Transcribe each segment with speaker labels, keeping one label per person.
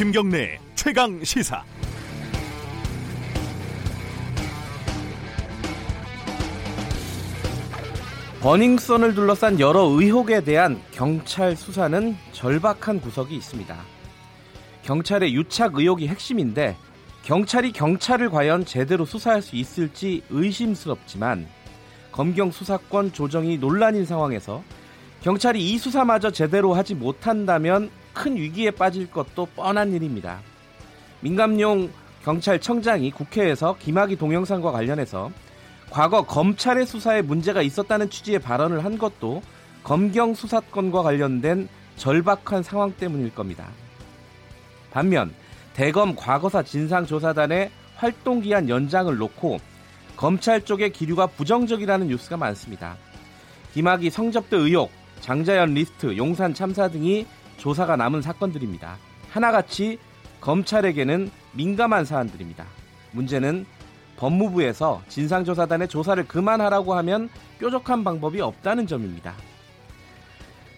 Speaker 1: 김경래 최강 시사.
Speaker 2: 버닝썬을 둘러싼 여러 의혹에 대한 경찰 수사는 절박한 구석이 있습니다. 경찰의 유착 의혹이 핵심인데 경찰이 경찰을 과연 제대로 수사할 수 있을지 의심스럽지만 검경 수사권 조정이 논란인 상황에서 경찰이 이 수사마저 제대로 하지 못한다면 큰 위기에 빠질 것도 뻔한 일입니다. 민감용 경찰청장이 국회에서 김학의 동영상과 관련해서 과거 검찰의 수사에 문제가 있었다는 취지의 발언을 한 것도 검경 수사권과 관련된 절박한 상황 때문일 겁니다. 반면 대검 과거사 진상조사단의 활동기한 연장을 놓고 검찰 쪽의 기류가 부정적이라는 뉴스가 많습니다. 김학의 성접대 의혹, 장자연 리스트, 용산 참사 등이 조사가 남은 사건들입니다. 하나같이 검찰에게는 민감한 사안들입니다. 문제는 법무부에서 진상조사단의 조사를 그만하라고 하면 뾰족한 방법이 없다는 점입니다.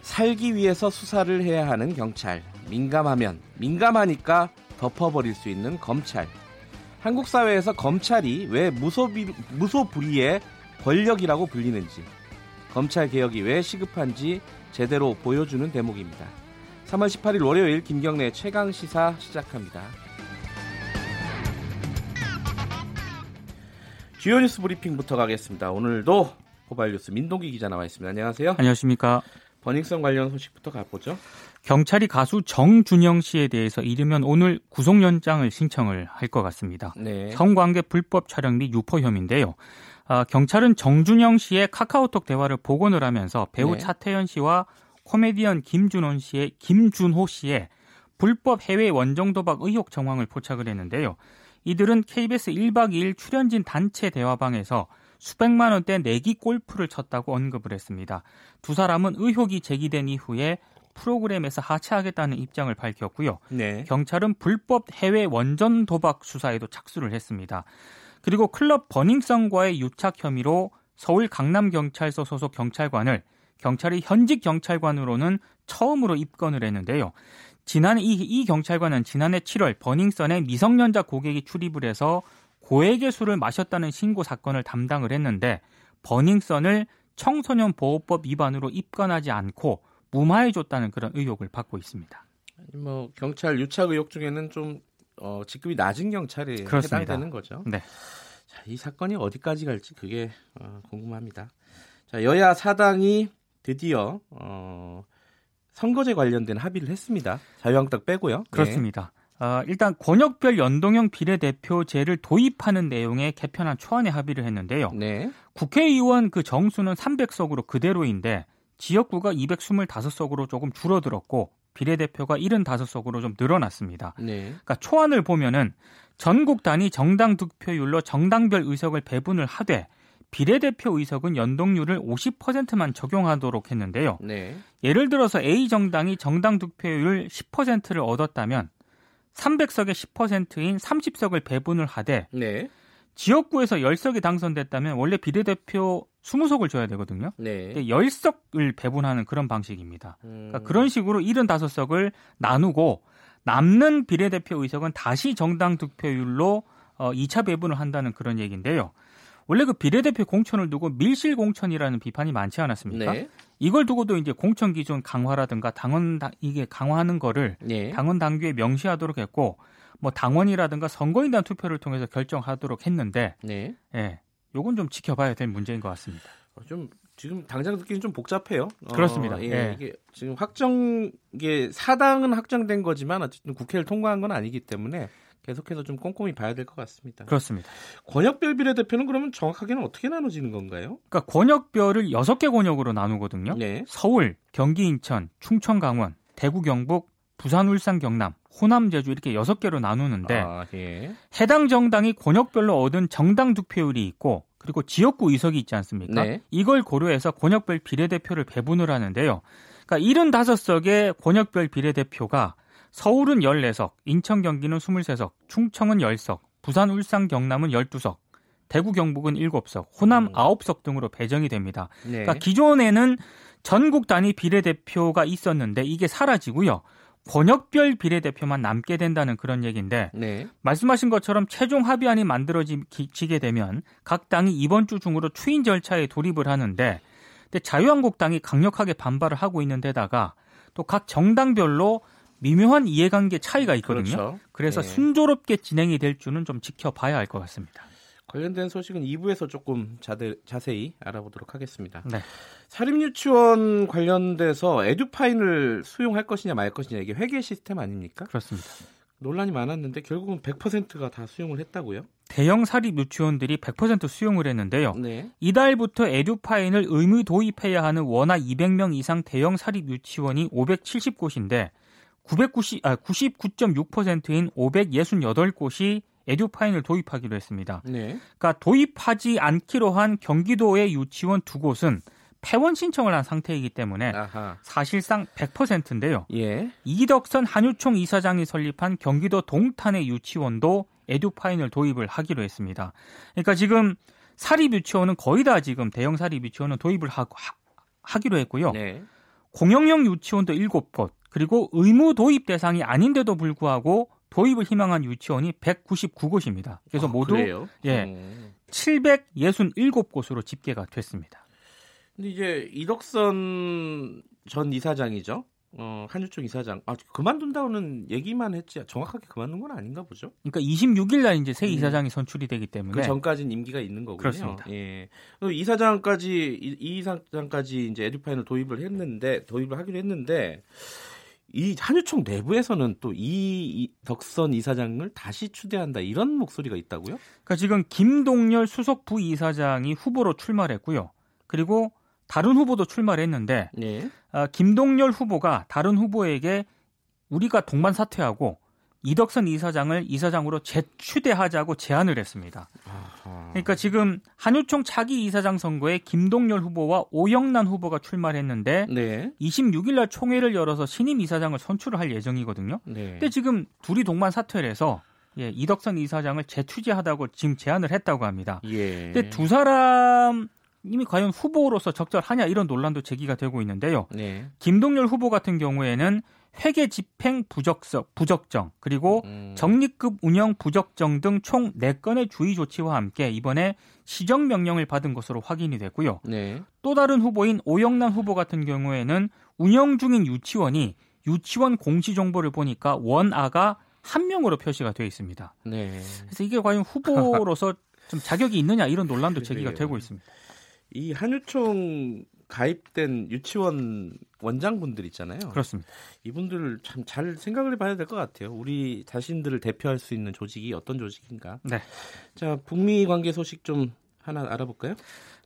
Speaker 2: 살기 위해서 수사를 해야 하는 경찰, 민감하면 민감하니까 덮어버릴 수 있는 검찰. 한국 사회에서 검찰이 왜 무소비, 무소불위의 권력이라고 불리는지, 검찰 개혁이 왜 시급한지 제대로 보여주는 대목입니다. 3월 18일 월요일 김경래 최강 시사 시작합니다. 주요 뉴스 브리핑부터 가겠습니다. 오늘도 고발 뉴스 민동기 기자 나와 있습니다. 안녕하세요.
Speaker 3: 안녕하십니까.
Speaker 2: 버닝썬 관련 소식부터 가보죠.
Speaker 3: 경찰이 가수 정준영 씨에 대해서 이르면 오늘 구속영장을 신청을 할 것 같습니다. 네. 성관계 불법 촬영 및 유포 혐의인데요. 아, 경찰은 정준영 씨의 카카오톡 대화를 복원을 하면서 배우 네. 차태현 씨와 코미디언 김준호 씨의 김준호 씨의 불법 해외 원정 도박 의혹 정황을 포착을 했는데요. 이들은 KBS 1박 2일 출연진 단체 대화방에서 수백만 원대 내기 골프를 쳤다고 언급을 했습니다. 두 사람은 의혹이 제기된 이후에 프로그램에서 하차하겠다는 입장을 밝혔고요. 네. 경찰은 불법 해외 원전 도박 수사에도 착수를 했습니다. 그리고 클럽 버닝썬과의 유착 혐의로 서울 강남경찰서 소속 경찰관을 경찰이 현직 경찰관으로는 처음으로 입건을 했는데요. 지난해 이, 이 경찰관은 지난해 7월 버닝썬에 미성년자 고객이 출입을 해서 고액의 술을 마셨다는 신고 사건을 담당을 했는데 버닝썬을 청소년 보호법 위반으로 입건하지 않고 무마해줬다는 그런 의혹을 받고 있습니다.
Speaker 2: 뭐 경찰 유착 의혹 중에는 좀 어, 직급이 낮은 경찰이 그렇습니다. 해당되는 거죠. 네. 자, 이 사건이 어디까지 갈지 그게 어, 궁금합니다. 자, 여야 사당이 드디어 어, 선거제 관련된 합의를 했습니다. 자유한국당 빼고요. 네.
Speaker 3: 그렇습니다. 네. 어, 일단 권역별 연동형 비례대표제를 도입하는 내용의 개편안 초안에 합의를 했는데요. 네. 국회의원 그 정수는 300석으로 그대로인데 지역구가 225석으로 조금 줄어들었고 비례대표가 75석으로 좀 늘어났습니다. 네. 그러니까 초안을 보면은 전국 단위 정당 득표율로 정당별 의석을 배분을 하되 비례대표 의석은 연동률을 50%만 적용하도록 했는데요. 네. 예를 들어서 A 정당이 정당 득표율 10%를 얻었다면 300석의 10%인 30석을 배분을 하되 네. 지역구에서 10석이 당선됐다면 원래 비례대표 20석을 줘야 되거든요. 네. 10석을 배분하는 그런 방식입니다. 음. 그러니까 그런 식으로 75석을 나누고 남는 비례대표 의석은 다시 정당 득표율로 2차 어, 배분을 한다는 그런 얘기인데요. 원래 그 비례대표 공천을 두고 밀실 공천이라는 비판이 많지 않았습니까? 네. 이걸 두고도 이제 공천 기준 강화라든가 당원 이게 강화하는 거를 네. 당원 당규에 명시하도록 했고 뭐 당원이라든가 선거인단 투표를 통해서 결정하도록 했는데 네. 예. 요건 좀 지켜봐야 될 문제인 것 같습니다.
Speaker 2: 어, 좀 지금 당장 듣기는 좀 복잡해요.
Speaker 3: 어, 그렇습니다. 어, 예,
Speaker 2: 예. 이게 지금 확정 이게 사당은 확정된 거지만 어쨌든 국회를 통과한 건 아니기 때문에 계속해서 좀 꼼꼼히 봐야 될 것 같습니다.
Speaker 3: 그렇습니다.
Speaker 2: 권역별 비례대표는 그러면 정확하게는 어떻게 나눠지는 건가요?
Speaker 3: 그러니까 권역별을 6개 권역으로 나누거든요. 네. 서울, 경기, 인천, 충청, 강원, 대구, 경북, 부산, 울산, 경남, 호남, 제주 이렇게 6개로 나누는데 아, 예. 해당 정당이 권역별로 얻은 정당 득표율이 있고 그리고 지역구 의석이 있지 않습니까? 네. 이걸 고려해서 권역별 비례대표를 배분을 하는데요. 그러니까 75석의 권역별 비례대표가 서울은 14석, 인천 경기는 23석, 충청은 10석, 부산 울산 경남은 12석, 대구 경북은 7석, 호남 음. 9석 등으로 배정이 됩니다. 네. 그러니까 기존에는 전국 단위 비례대표가 있었는데 이게 사라지고요. 권역별 비례대표만 남게 된다는 그런 얘기인데 네. 말씀하신 것처럼 최종 합의안이 만들어지게 되면 각 당이 이번 주 중으로 추인 절차에 돌입을 하는데 근데 자유한국당이 강력하게 반발을 하고 있는 데다가 또 각 정당별로 미묘한 이해관계 차이가 있거든요. 그렇죠. 그래서 네. 순조롭게 진행이 될 줄은 좀 지켜봐야 할 것 같습니다.
Speaker 2: 관련된 소식은 2부에서 조금 자대, 자세히 알아보도록 하겠습니다. 네. 사립유치원 관련돼서 에듀파인을 수용할 것이냐 말 것이냐 이게 회계 시스템 아닙니까?
Speaker 3: 그렇습니다.
Speaker 2: 논란이 많았는데 결국은 100%가 다 수용을 했다고요?
Speaker 3: 대형 사립 유치원들이 100% 수용을 했는데요. 네. 이달부터 에듀파인을 의무 도입해야 하는 원화 200명 이상 대형 사립 유치원이 570곳인데 990, 아, 99.6%인 568곳이 에듀파인을 도입하기로 했습니다. 네. 그러니까 도입하지 않기로 한 경기도의 유치원 두 곳은 폐원 신청을 한 상태이기 때문에 아하. 사실상 100%인데요. 예. 이덕선 한유총 이사장이 설립한 경기도 동탄의 유치원도 에듀파인을 도입을 하기로 했습니다. 그러니까 지금 사립 유치원은 거의 다 지금 대형 사립 유치원은 도입을 하고 하, 기로 했고요. 네. 공영형 유치원도 7곳, 그리고 의무 도입 대상이 아닌데도 불구하고 도입을 희망한 유치원이 199곳입니다. 그래서 아, 모두 그래요? 예. 음. 767곳으로 집계가 됐습니다.
Speaker 2: 근데 이제 이덕선 전 이사장이죠. 어, 한유총 이사장. 아, 그만둔다고는 얘기만 했지 정확하게 그만둔 건 아닌가 보죠.
Speaker 3: 그러니까 26일 날 이제 새 음. 이사장이 선출이 되기 때문에
Speaker 2: 그 전까지는 임기가 있는 거군요.
Speaker 3: 그렇습니다.
Speaker 2: 예. 이사장까지 이 이사장까지 이제 에듀파인을 도입을 했는데 도입을 하기로 했는데 이 한유총 내부에서는 또 이 덕선 이사장을 다시 추대한다 이런 목소리가 있다고요?
Speaker 3: 그러니까 지금 김동열 수석 부이사장이 후보로 출마했고요. 그리고 다른 후보도 출마를 했는데 네. 어, 김동열 후보가 다른 후보에게 우리가 동반 사퇴하고 이덕선 이사장을 이사장으로 재추대하자고 제안을 했습니다. 아하. 그러니까 지금 한유총 차기 이사장 선거에 김동열 후보와 오영란 후보가 출마를 했는데 네. 26일 날 총회를 열어서 신임 이사장을 선출을 할 예정이거든요. 네. 근데 지금 둘이 동반 사퇴를 해서 예, 이덕선 이사장을 재추지하다고 지금 제안을 했다고 합니다. 예. 근데 두 사람 이미 과연 후보로서 적절하냐 이런 논란도 제기가 되고 있는데요. 네. 김동열 후보 같은 경우에는 회계 집행 부적석, 부적정, 그리고 음. 적립급 운영 부적정 등 총 4건의 주의 조치와 함께 이번에 시정 명령을 받은 것으로 확인이 됐고요. 네. 또 다른 후보인 오영남 후보 같은 경우에는 운영 중인 유치원이 유치원 공시 정보를 보니까 원아가 한 명으로 표시가 되어 있습니다. 네. 그래서 이게 과연 후보로서 좀 자격이 있느냐 이런 논란도 제기가 되고 있습니다.
Speaker 2: 이 한유총 가입된 유치원 원장분들 있잖아요.
Speaker 3: 그렇습니다.
Speaker 2: 이분들 참잘 생각을 해봐야 될 것 같아요. 우리 자신들을 대표할 수 있는 조직이 어떤 조직인가. 네. 자, 북미 관계 소식 좀 하나 알아볼까요?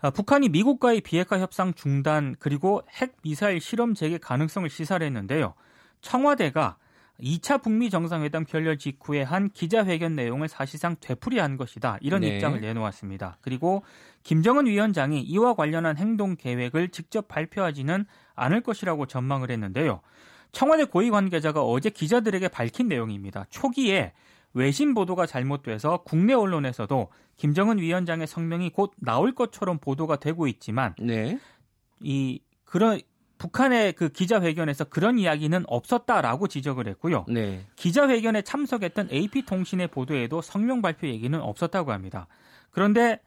Speaker 3: 아, 북한이 미국과의 비핵화 협상 중단 그리고 핵 미사일 실험 재개 가능성을 시사를 했는데요. 청와대가 2차 북미 정상회담 결렬 직후에 한 기자회견 내용을 사실상 되풀이한 것이다. 이런 네. 입장을 내놓았습니다. 그리고 김정은 위원장이 이와 관련한 행동 계획을 직접 발표하지는 않을 것이라고 전망을 했는데요. 청와대 고위 관계자가 어제 기자들에게 밝힌 내용입니다. 초기에 외신 보도가 잘못돼서 국내 언론에서도 김정은 위원장의 성명이 곧 나올 것처럼 보도가 되고 있지만 네. 이 그런 북한의 그 기자회견에서 그런 이야기는 없었다라고 지적을 했고요. 네. 기자회견에 참석했던 AP통신의 보도에도 성명 발표 얘기는 없었다고 합니다. 그런데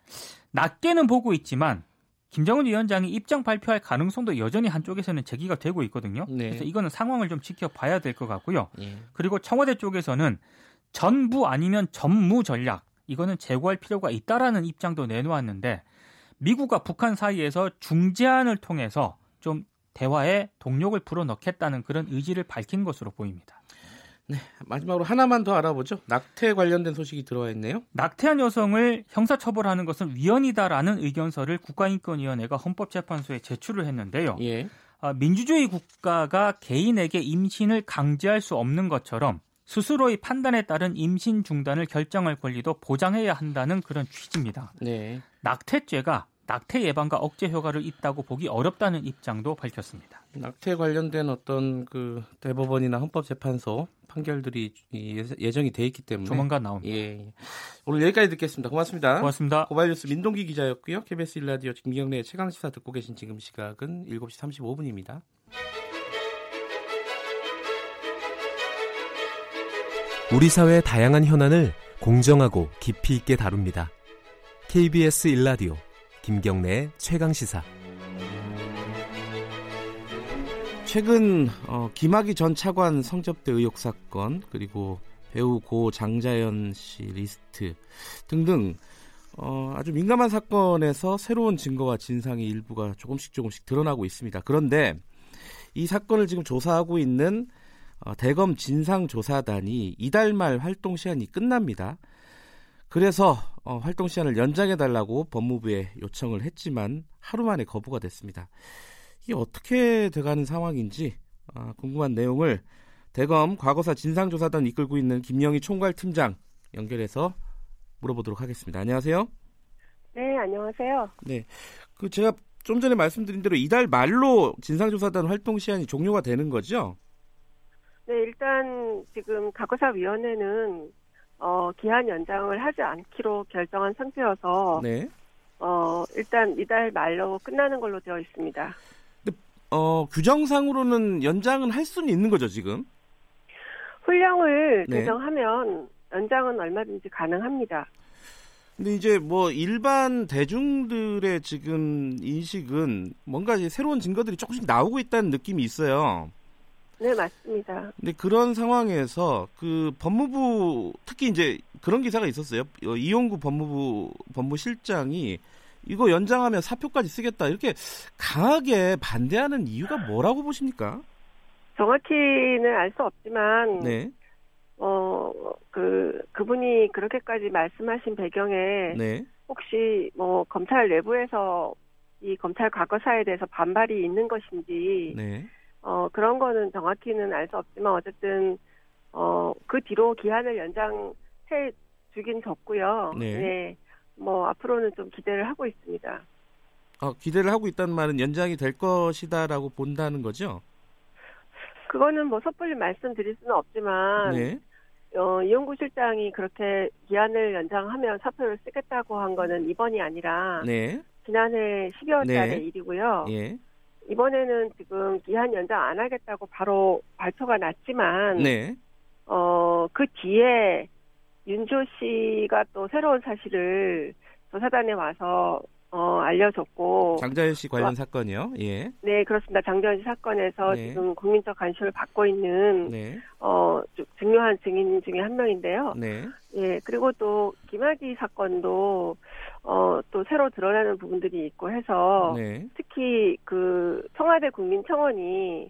Speaker 3: 낮게는 보고 있지만 김정은 위원장이 입장 발표할 가능성도 여전히 한쪽에서는 제기가 되고 있거든요. 네. 그래서 이거는 상황을 좀 지켜봐야 될 것 같고요. 네. 그리고 청와대 쪽에서는 전부 아니면 전무 전략 이거는 제고할 필요가 있다라는 입장도 내놓았는데 미국과 북한 사이에서 중재안을 통해서 좀 대화에 동력을 불어넣겠다는 그런 의지를 밝힌 것으로 보입니다.
Speaker 2: 네, 마지막으로 하나만 더 알아보죠. 낙태 관련된 소식이 들어와 있네요.
Speaker 3: 낙태한 여성을 형사처벌하는 것은 위헌이다라는 의견서를 국가인권위원회가 헌법재판소에 제출을 했는데요. 예. 아, 민주주의 국가가 개인에게 임신을 강제할 수 없는 것처럼 스스로의 판단에 따른 임신 중단을 결정할 권리도 보장해야 한다는 그런 취지입니다. 네. 낙태죄가 낙태 예방과 억제 효과를 있다고 보기 어렵다는 입장도 밝혔습니다.
Speaker 2: 낙태 관련된 어떤 그 대법원이나 헌법재판소 판결들이 예정이 돼 있기 때문에
Speaker 3: 조만간 나옵니다.
Speaker 2: 예. 오늘 여기까지 듣겠습니다. 고맙습니다.
Speaker 3: 고맙습니다.
Speaker 2: 고발뉴스 민동기 기자였고요. KBS 일라디오 김경래 최강 시사 듣고 계신 지금 시각은 7시 35분입니다.
Speaker 4: 우리 사회의 다양한 현안을 공정하고 깊이 있게 다룹니다. KBS 일라디오 김경래의 최강 시사.
Speaker 2: 최근 어, 김학의 전 차관 성접대 의혹 사건 그리고 배우 고 장자연 씨 리스트 등등 어, 아주 민감한 사건에서 새로운 증거와 진상의 일부가 조금씩 조금씩 드러나고 있습니다. 그런데 이 사건을 지금 조사하고 있는 어, 대검 진상조사단이 이달 말 활동 시한이 끝납니다. 그래서 어, 활동 시한을 연장해 달라고 법무부에 요청을 했지만 하루 만에 거부가 됐습니다. 이게 어떻게 돼가는 상황인지 어, 궁금한 내용을 대검 과거사 진상조사단 이끌고 있는 김영희 총괄 팀장 연결해서 물어보도록 하겠습니다. 안녕하세요.
Speaker 5: 네, 안녕하세요.
Speaker 2: 네, 그 제가 좀 전에 말씀드린 대로 이달 말로 진상조사단 활동 시한이 종료가 되는 거죠?
Speaker 5: 네, 일단 지금 과거사위원회는 어, 기한 연장을 하지 않기로 결정한 상태여서 네. 어, 일단 이달 말로 끝나는 걸로 되어 있습니다.
Speaker 2: 근데 어, 규정상으로는 연장은 할 수는 있는 거죠, 지금?
Speaker 5: 훈령을 네. 제정하면 연장은 얼마든지 가능합니다.
Speaker 2: 근데 이제 뭐 일반 대중들의 지금 인식은 뭔가 이제 새로운 증거들이 조금씩 나오고 있다는 느낌이 있어요.
Speaker 5: 네, 맞습니다.
Speaker 2: 근데 그런 상황에서 그 법무부 특히 이제 그런 기사가 있었어요. 어, 이용구 법무부 법무실장이 이거 연장하면 사표까지 쓰겠다 이렇게 강하게 반대하는 이유가 뭐라고 보십니까?
Speaker 5: 정확히는 알 수 없지만 네. 어, 그, 그분이 그렇게까지 말씀하신 배경에 네. 혹시 뭐 검찰 내부에서 이 검찰 과거사에 대해서 반발이 있는 것인지 네. 어, 그런 거는 정확히는 알 수 없지만 어쨌든 어, 그 뒤로 기한을 연장해 주긴 졌고요. 네. 네. 뭐 앞으로는 좀 기대를 하고 있습니다.
Speaker 2: 어, 기대를 하고 있다는 말은 연장이 될 것이다라고 본다는 거죠?
Speaker 5: 그거는 뭐 섣불리 말씀드릴 수는 없지만 네. 어, 이용구 실장이 그렇게 기한을 연장하면 사표를 쓰겠다고 한 거는 이번이 아니라 네. 지난해 12월 달의 네. 일이고요. 예. 이번에는 지금 기한 연장 안 하겠다고 바로 발표가 났지만 네. 어, 그 뒤에 윤조 씨가 또 새로운 사실을 조사단에 와서 어, 알려줬고.
Speaker 2: 장자연 씨 관련 어, 사건이요? 예.
Speaker 5: 네, 그렇습니다. 장자연 씨 사건에서 네. 지금 국민적 관심을 받고 있는, 네. 어, 중요한 증인 중에 한 명인데요. 네. 예, 그리고 또 김학의 사건도, 어, 또 새로 드러나는 부분들이 있고 해서, 네. 특히 그 청와대 국민청원이,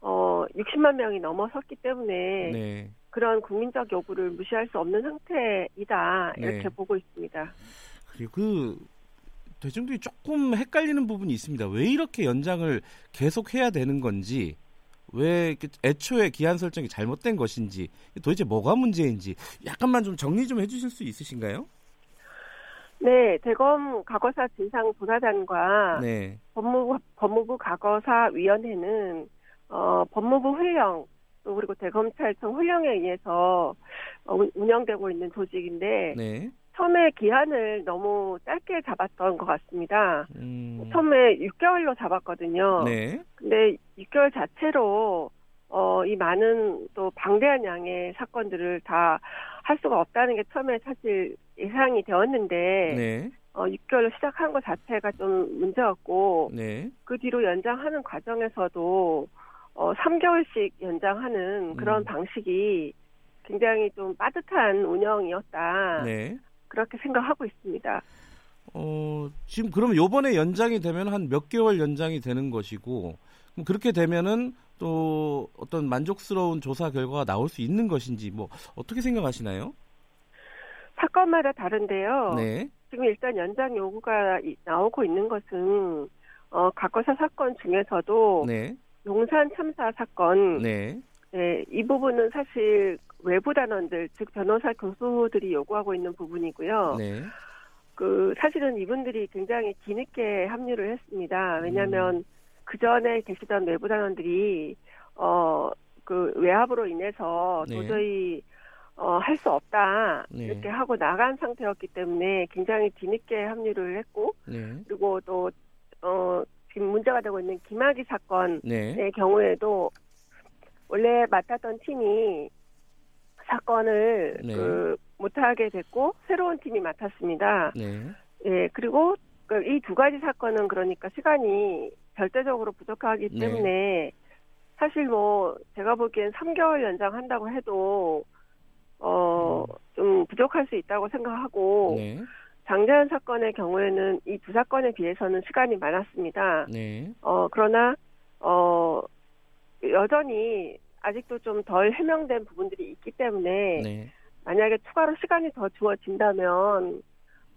Speaker 5: 어, 60만 명이 넘어섰기 때문에, 네. 그런 국민적 요구를 무시할 수 없는 상태이다. 이렇게 네. 보고 있습니다.
Speaker 2: 그리고 그, 대중들이 조금 헷갈리는 부분이 있습니다. 왜 이렇게 연장을 계속 해야 되는 건지, 왜 애초에 기한 설정이 잘못된 것인지, 도대체 뭐가 문제인지 약간만 좀 정리 좀 해주실 수 있으신가요?
Speaker 5: 네, 대검 과거사 진상 조사단과 네. 법무부 법무부 과거사 위원회는 어, 법무부 훈령 또 그리고 대검찰청 훈령에 의해서 어, 운영되고 있는 조직인데 네. 처음에 기한을 너무 짧게 잡았던 것 같습니다. 음. 처음에 6개월로 잡았거든요. 네. 근데 6개월 자체로 어, 이 많은 또 방대한 양의 사건들을 다 할 수가 없다는 게 처음에 사실 예상이 되었는데, 네. 어, 6개월로 시작한 것 자체가 좀 문제였고, 네. 그 뒤로 연장하는 과정에서도, 어, 3개월씩 연장하는 그런 음. 방식이 굉장히 좀 빠듯한 운영이었다. 네. 그렇게 생각하고 있습니다.
Speaker 2: 어, 지금 그럼 요번에 연장이 되면 한 몇 개월 연장이 되는 것이고 그럼 그렇게 되면은 또 어떤 만족스러운 조사 결과가 나올 수 있는 것인지 뭐 어떻게 생각하시나요?
Speaker 5: 사건마다 다른데요. 네. 지금 일단 연장 요구가 나오고 있는 것은 어, 과거사 사건 중에서도 네. 용산 참사 사건 네. 네, 이 부분은 사실 외부 단원들, 즉 변호사 교수들이 요구하고 있는 부분이고요. 네. 그 사실은 이분들이 굉장히 뒤늦게 합류를 했습니다. 왜냐하면 음. 그 전에 계시던 외부 단원들이 어 그 외압으로 인해서 네. 도저히 어, 할 수 없다 네. 이렇게 하고 나간 상태였기 때문에 굉장히 뒤늦게 합류를 했고 네. 그리고 또 어, 지금 문제가 되고 있는 김학의 사건의 네. 경우에도 원래 맡았던 팀이 사건을 네. 그 못하게 됐고 새로운 팀이 맡았습니다. 네. 예, 그리고 그 이두 가지 사건은 그러니까 시간이 절대적으로 부족하기 네. 때문에 네. 사실 뭐 제가 보기엔 3개월 연장한다고 해도 어좀 음. 부족할 수 있다고 생각하고 네. 장재현 사건의 경우에는 이 두 사건에 비해서는 시간이 많았습니다. 네. 어 그러나 어 여전히 아직도 좀 덜 해명된 부분들이 있기 때문에 네. 만약에 추가로 시간이 더 주어진다면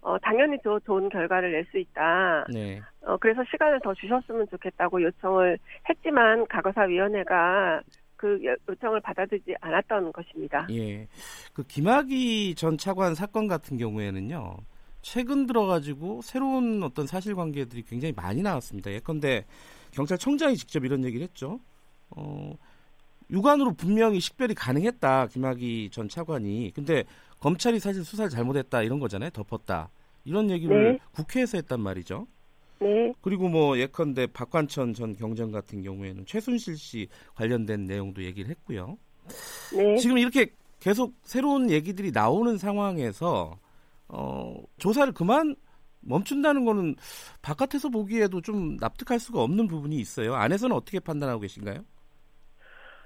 Speaker 5: 어, 당연히 더 좋은 결과를 낼 수 있다. 네. 어, 그래서 시간을 더 주셨으면 좋겠다고 요청을 했지만 과거사위원회가 그 요청을 받아들이지 않았던 것입니다.
Speaker 2: 예. 그 김학의 전 차관 사건 같은 경우에는요. 최근 들어가지고 새로운 어떤 사실관계들이 굉장히 많이 나왔습니다. 예컨대 경찰청장이 직접 이런 얘기를 했죠. 어, 육안으로 분명히 식별이 가능했다 김학의 전 차관이 근데 검찰이 사실 수사를 잘못했다 이런 거잖아요 덮었다 이런 얘기를 네. 국회에서 했단 말이죠. 네. 그리고 뭐 예컨대 박관천 전 경정 같은 경우에는 최순실 씨 관련된 내용도 얘기를 했고요. 네. 지금 이렇게 계속 새로운 얘기들이 나오는 상황에서 어, 조사를 그만 멈춘다는 거는 바깥에서 보기에도 좀 납득할 수가 없는 부분이 있어요. 안에서는 어떻게 판단하고 계신가요?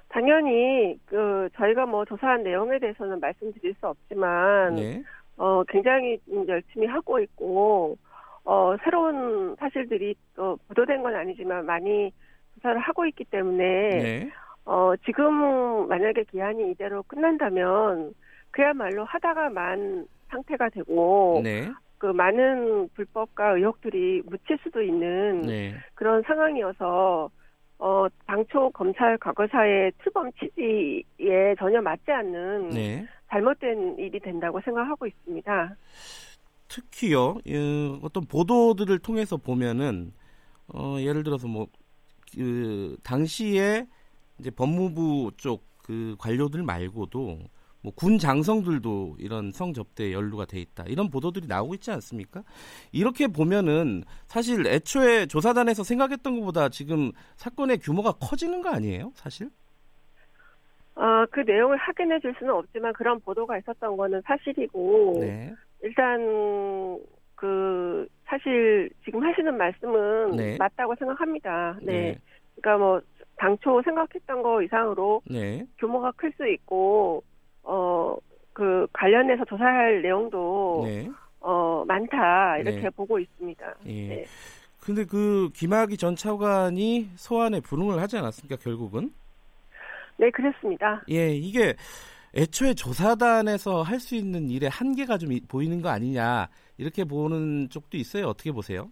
Speaker 5: 당연히 그 저희가 뭐 조사한 내용에 대해서는 말씀드릴 수 없지만 네. 어 굉장히 열심히 하고 있고 어 새로운 사실들이 또 보도된 건 아니지만 많이 조사를 하고 있기 때문에 네. 어 지금 만약에 기한이 이대로 끝난다면 그야말로 하다가 만 상태가 되고 네. 그 많은 불법과 의혹들이 묻힐 수도 있는 네. 그런 상황이어서 어, 당초 검찰 과거사의 출범 취지에 전혀 맞지 않는 네. 잘못된 일이 된다고 생각하고 있습니다.
Speaker 2: 특히요, 예, 어떤 보도들을 통해서 보면은, 어, 예를 들어서 뭐, 그, 당시에 이제 법무부 쪽 그 관료들 말고도 뭐 군 장성들도 이런 성접대에 연루가 돼 있다. 이런 보도들이 나오고 있지 않습니까? 이렇게 보면은 사실 애초에 조사단에서 생각했던 것보다 지금 사건의 규모가 커지는 거 아니에요? 사실?
Speaker 5: 아, 그 내용을 확인해 줄 수는 없지만 그런 보도가 있었던 거는 사실이고 네. 일단 그 사실 지금 하시는 말씀은 네. 맞다고 생각합니다. 네. 네. 그러니까 뭐 당초 생각했던 거 이상으로 네. 규모가 클 수 있고 어, 그 관련해서 조사할 내용도 네. 어, 많다 이렇게 네. 보고 있습니다. 예. 네.
Speaker 2: 근데 그 김학의 전 차관이 소환에 불응을 하지 않았습니까? 결국은?
Speaker 5: 네, 그렇습니다.
Speaker 2: 예, 이게 애초에 조사단에서 할 수 있는 일의 한계가 좀 보이는 거 아니냐 이렇게 보는 쪽도 있어요. 어떻게 보세요?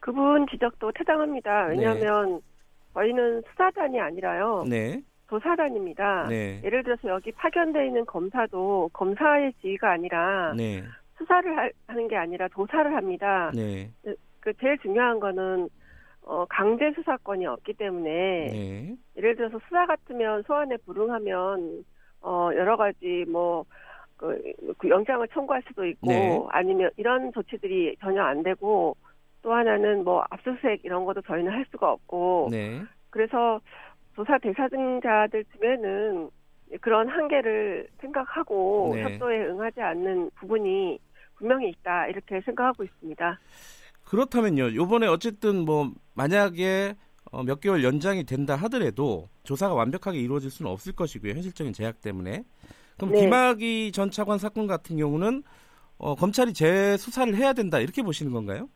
Speaker 5: 그분 지적도 태당합니다. 왜냐하면 네. 저희는 수사단이 아니라요. 네. 조사단입니다. 네. 예를 들어서 여기 파견되어 있는 검사도 검사의 지위가 아니라 네. 수사를 하, 는게 아니라 조사를 합니다. 네. 그, 그 제일 중요한 거는 어, 강제 수사권이 없기 때문에 네. 예를 들어서 수사 같으면 소환에 불응하면 어, 여러 가지 뭐 그, 그 영장을 청구할 수도 있고 네. 아니면 이런 조치들이 전혀 안 되고 또 하나는 뭐 압수수색 이런 것도 저희는 할 수가 없고 네. 그래서 조사 대상자들 중에는 그런 한계를 생각하고 네. 협조에 응하지 않는 부분이 분명히 있다 이렇게 생각하고 있습니다.
Speaker 2: 그렇다면요. 이번에 어쨌든 뭐 만약에 어, 몇 개월 연장이 된다 하더라도 조사가 완벽하게 이루어질 수는 없을 것이고요. 현실적인 제약 때문에. 그럼 네. 김학의 전 차관 사건 같은 경우는 어, 검찰이 재수사를 해야 된다 이렇게 보시는 건가요?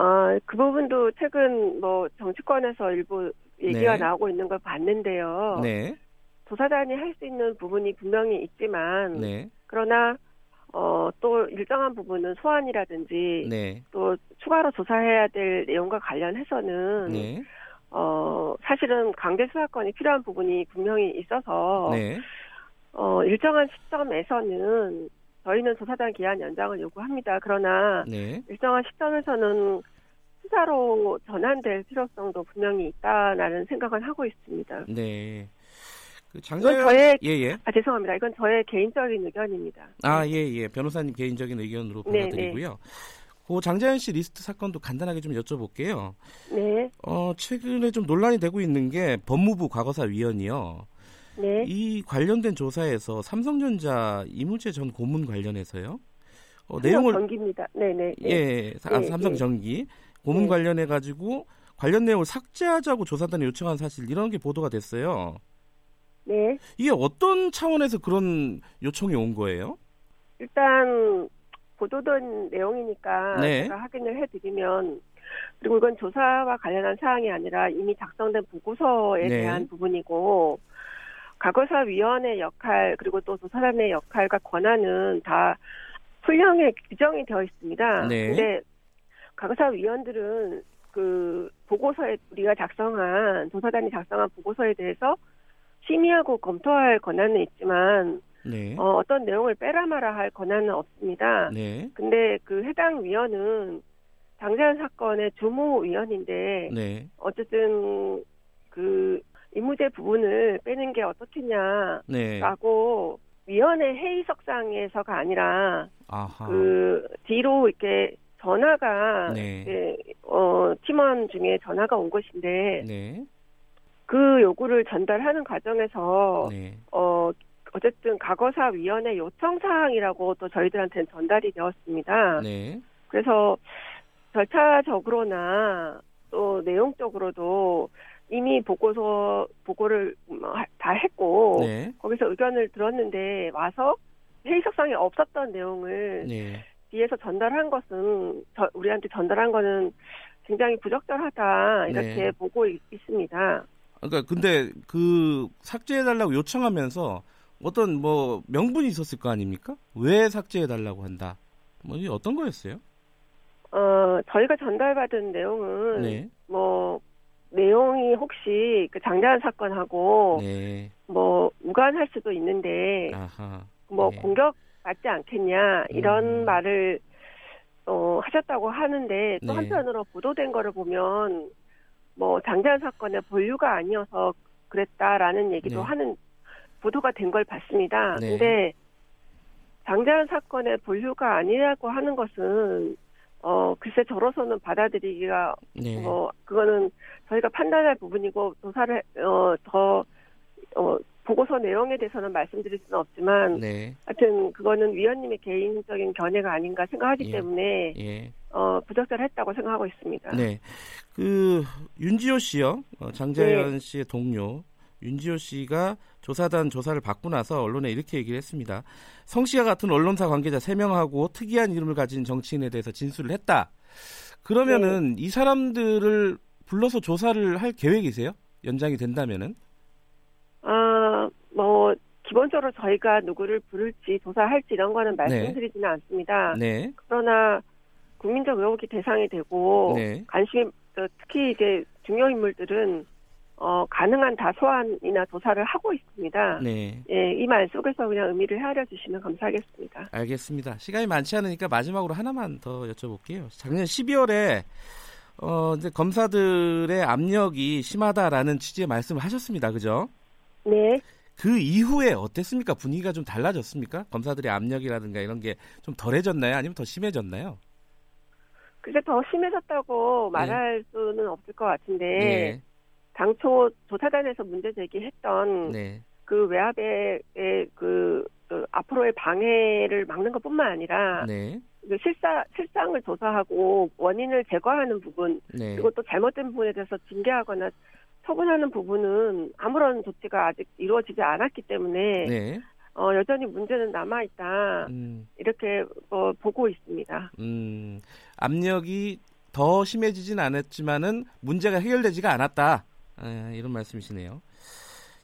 Speaker 5: 어, 그 부분도 최근 뭐 정치권에서 일부 얘기가 네. 나오고 있는 걸 봤는데요. 네. 조사단이 할 수 있는 부분이 분명히 있지만 네. 그러나 어, 또 일정한 부분은 소환이라든지 네. 또 추가로 조사해야 될 내용과 관련해서는 네. 어, 사실은 강제 수사권이 필요한 부분이 분명히 있어서 네. 어, 일정한 시점에서는 저희는 조사단 기한 연장을 요구합니다. 그러나 네. 일정한 시점에서는 수사로 전환될 필요성도 분명히 있다라는 생각을 하고 있습니다. 네. 그 장자연 저의 예, 예. 아 죄송합니다. 이건 저의 개인적인 의견입니다.
Speaker 2: 아 예예 예. 변호사님 개인적인 의견으로 네, 받아들이고요. 네, 네. 그 장자연 씨 리스트 사건도 간단하게 좀 여쭤볼게요. 네. 어 최근에 좀 논란이 되고 있는 게 법무부 과거사 위원이요. 네. 이 관련된 조사에서 삼성전자 이무재 전 고문 관련해서요.
Speaker 5: 어, 내용을 전기입니다. 네네.
Speaker 2: 네. 예, 네, 삼성전기 고문 네. 관련해 가지고 관련 내용을 삭제하자고 조사단에 요청한 사실 이런 게 보도가 됐어요.
Speaker 5: 네.
Speaker 2: 이게 어떤 차원에서 그런 요청이 온 거예요?
Speaker 5: 일단 보도된 내용이니까 네. 제가 확인을 해드리면 그리고 이건 조사와 관련한 사항이 아니라 이미 작성된 보고서에 네. 대한 부분이고 과거사 위원회 역할 그리고 또 조사단의 역할과 권한은 다 풀령에 규정이 되어 있습니다. 네. 근데 과거사 위원들은 그 보고서에 우리가 작성한 조사단이 작성한 보고서에 대해서 심의하고 검토할 권한은 있지만 네. 어, 어떤 내용을 빼라 마라 할 권한은 없습니다. 네. 근데 그 해당 위원은 장자연 사건의 주무 위원인데 네. 어쨌든 그 임무제 부분을 빼는 게 어떻겠냐라고 네. 위원회 회의석상에서가 아니라 아하. 그 뒤로 이렇게 전화가 네. 이제, 어, 팀원 중에 전화가 온 것인데 네. 그 요구를 전달하는 과정에서 네. 어 어쨌든 과거사 위원회 요청 사항이라고 또 저희들한테는 전달이 되었습니다. 네. 그래서 절차적으로나 또 내용적으로도 이미 보고서 보고를 다 했고 네. 거기서 의견을 들었는데 와서 회의석상에 없었던 내용을 네. 뒤에서 전달한 것은 저, 우리한테 전달한 거는 굉장히 부적절하다 이렇게 네. 보고 있, 습니다
Speaker 2: 그러니까 근데 그 삭제해 달라고 요청하면서 어떤 뭐 명분이 있었을 거 아닙니까? 왜 삭제해 달라고 한다? 뭐 어떤 거였어요?
Speaker 5: 어 저희가 전달받은 내용은 네. 뭐 내용이 혹시 그 장자연 사건하고 네. 뭐 무관할 수도 있는데 아하. 뭐 네. 공격 받지 않겠냐 이런 음. 말을 어 하셨다고 하는데 또 네. 한편으로 보도된 거를 보면 뭐 장자연 사건의 본류가 아니어서 그랬다라는 얘기도 네. 하는 보도가 된 걸 봤습니다. 네. 근데 장자연 사건의 본류가 아니라고 하는 것은 어 글쎄 저로서는 받아들이기가 네. 뭐 그거는 저희가 판단할 부분이고 조사를 어더 어, 보고서 내용에 대해서는 말씀드릴 수는 없지만 네. 하여튼 그거는 위원님의 개인적인 견해가 아닌가 생각하기 예. 때문에 예. 어, 부적절했다고 생각하고 있습니다.
Speaker 2: 네. 그 윤지호 씨요. 어, 장자연 네. 씨의 동료 윤지호 씨가 조사단 조사를 받고 나서 언론에 이렇게 얘기를 했습니다. 성 씨와 같은 언론사 관계자 3명하고 특이한 이름을 가진 정치인에 대해서 진술을 했다. 그러면은 네. 이 사람들을 불러서 조사를 할 계획이세요? 연장이 된다면은?
Speaker 5: 아, 뭐 기본적으로 저희가 누구를 부를지 조사할지 이런 거는 네. 말씀드리지는 네. 않습니다. 네. 그러나 국민적 의혹이 대상이 되고 네. 관심이 특히 이제 중요 인물들은 어, 가능한 다소한이나 조사를 하고 있습니다. 네. 예, 이 말 속에서 그냥 의미를 헤아려 주시면 감사하겠습니다.
Speaker 2: 알겠습니다. 시간이 많지 않으니까 마지막으로 하나만 더 여쭤볼게요. 작년 12월에 어, 이제 검사들의 압력이 심하다라는 취지의 말씀을 하셨습니다. 그죠?
Speaker 5: 네.
Speaker 2: 그 이후에 어땠습니까? 분위기가 좀 달라졌습니까? 검사들의 압력이라든가 이런 게 좀 덜해졌나요? 아니면 더 심해졌나요?
Speaker 5: 그게 더 심해졌다고 네. 말할 수는 없을 것 같은데 네. 당초 조사단에서 문제 제기했던 네. 그 외압의 그, 그, 앞으로의 방해를 막는 것뿐만 아니라 네. 그 실사 실상을 조사하고 원인을 제거하는 부분 네. 그리고 또 잘못된 부분에 대해서 징계하거나 처분하는 부분은 아무런 조치가 아직 이루어지지 않았기 때문에 네. 어, 여전히 문제는 남아 있다 음. 이렇게 어, 보고 있습니다.
Speaker 2: 음, 압력이 더 심해지진 않았지만은 문제가 해결되지가 않았다. 에, 이런 말씀이시네요.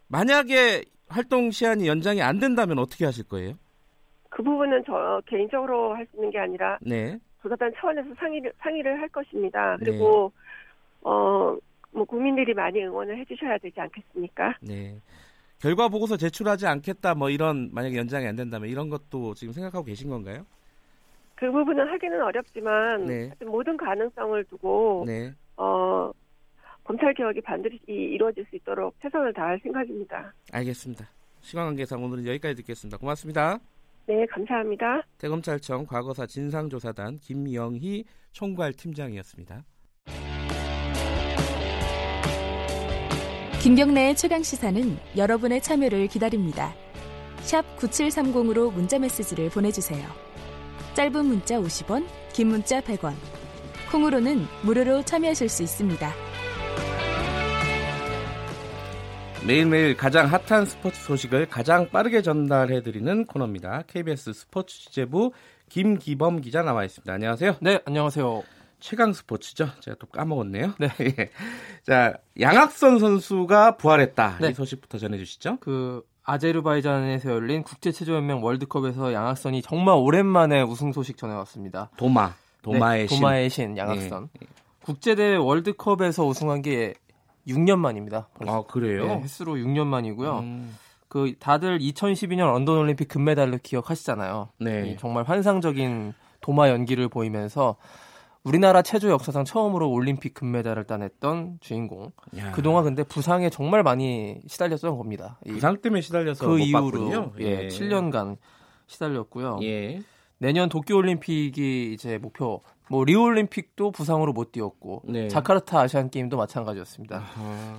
Speaker 2: 만약에 활동 시한이 연장이 안 된다면 어떻게 하실 거예요?
Speaker 5: 그 부분은 저 개인적으로 할 수 있는 게 아니라 네. 조사단 차원에서 상의를 상의를 할 것입니다. 그리고 네. 어뭐 국민들이 많이 응원을 해주셔야 되지 않겠습니까?
Speaker 2: 네. 결과 보고서 제출하지 않겠다 뭐 이런 만약에 연장이 안 된다면 이런 것도 지금 생각하고 계신 건가요?
Speaker 5: 그 부분은 하기는 어렵지만 네. 모든 가능성을 두고 네. 어 검찰 개혁이 반드시 이루어질 수 있도록 최선을 다할 생각입니다.
Speaker 2: 알겠습니다. 시간 관계상 오늘은 여기까지 듣겠습니다. 고맙습니다.
Speaker 5: 네, 감사합니다.
Speaker 2: 대검찰청 과거사 진상조사단 김영희 총괄 팀장이었습니다.
Speaker 6: 김경래의 최강 시사는 여러분의 참여를 기다립니다. 샵 9730으로 문자 메시지를 보내주세요. 짧은 문자 50원, 긴 문자 100원. 콩으로는 무료로 참여하실 수 있습니다.
Speaker 2: 매일매일 가장 핫한 스포츠 소식을 가장 빠르게 전달해드리는 코너입니다. KBS 스포츠 취재부 김기범 기자 나와 있습니다. 안녕하세요.
Speaker 7: 네, 안녕하세요.
Speaker 2: 최강 스포츠죠. 제가 또 까먹었네요. 네. 예. 자, 양학선 선수가 부활했다. 네. 이 소식부터 전해주시죠.
Speaker 7: 그 아제르바이잔에서 열린 국제체조연맹 월드컵에서 양학선이 정말 오랜만에 우승 소식 전해왔습니다.
Speaker 2: 도마, 도마의 네,
Speaker 7: 신. 도마의 신 양학선. 네. 국제대회 월드컵에서 우승한 게 6년 만입니다.
Speaker 2: 벌써. 아 그래요?
Speaker 7: 네, 횟수로 6년 만이고요. 음. 그 다들 2012년 런던 올림픽 금메달을 기억하시잖아요. 네. 정말 환상적인 도마 연기를 보이면서 우리나라 체조 역사상 처음으로 올림픽 금메달을 따냈던 주인공. 야. 그동안 근데 부상에 정말 많이 시달렸던 겁니다.
Speaker 2: 부상 때문에 시달려서
Speaker 7: 그 이후로 예, 예, 7년간 시달렸고요. 예. 내년 도쿄 올림픽이 이제 목표. 뭐 리오 올림픽도 부상으로 못 뛰었고 네. 자카르타 아시안 게임도 마찬가지였습니다.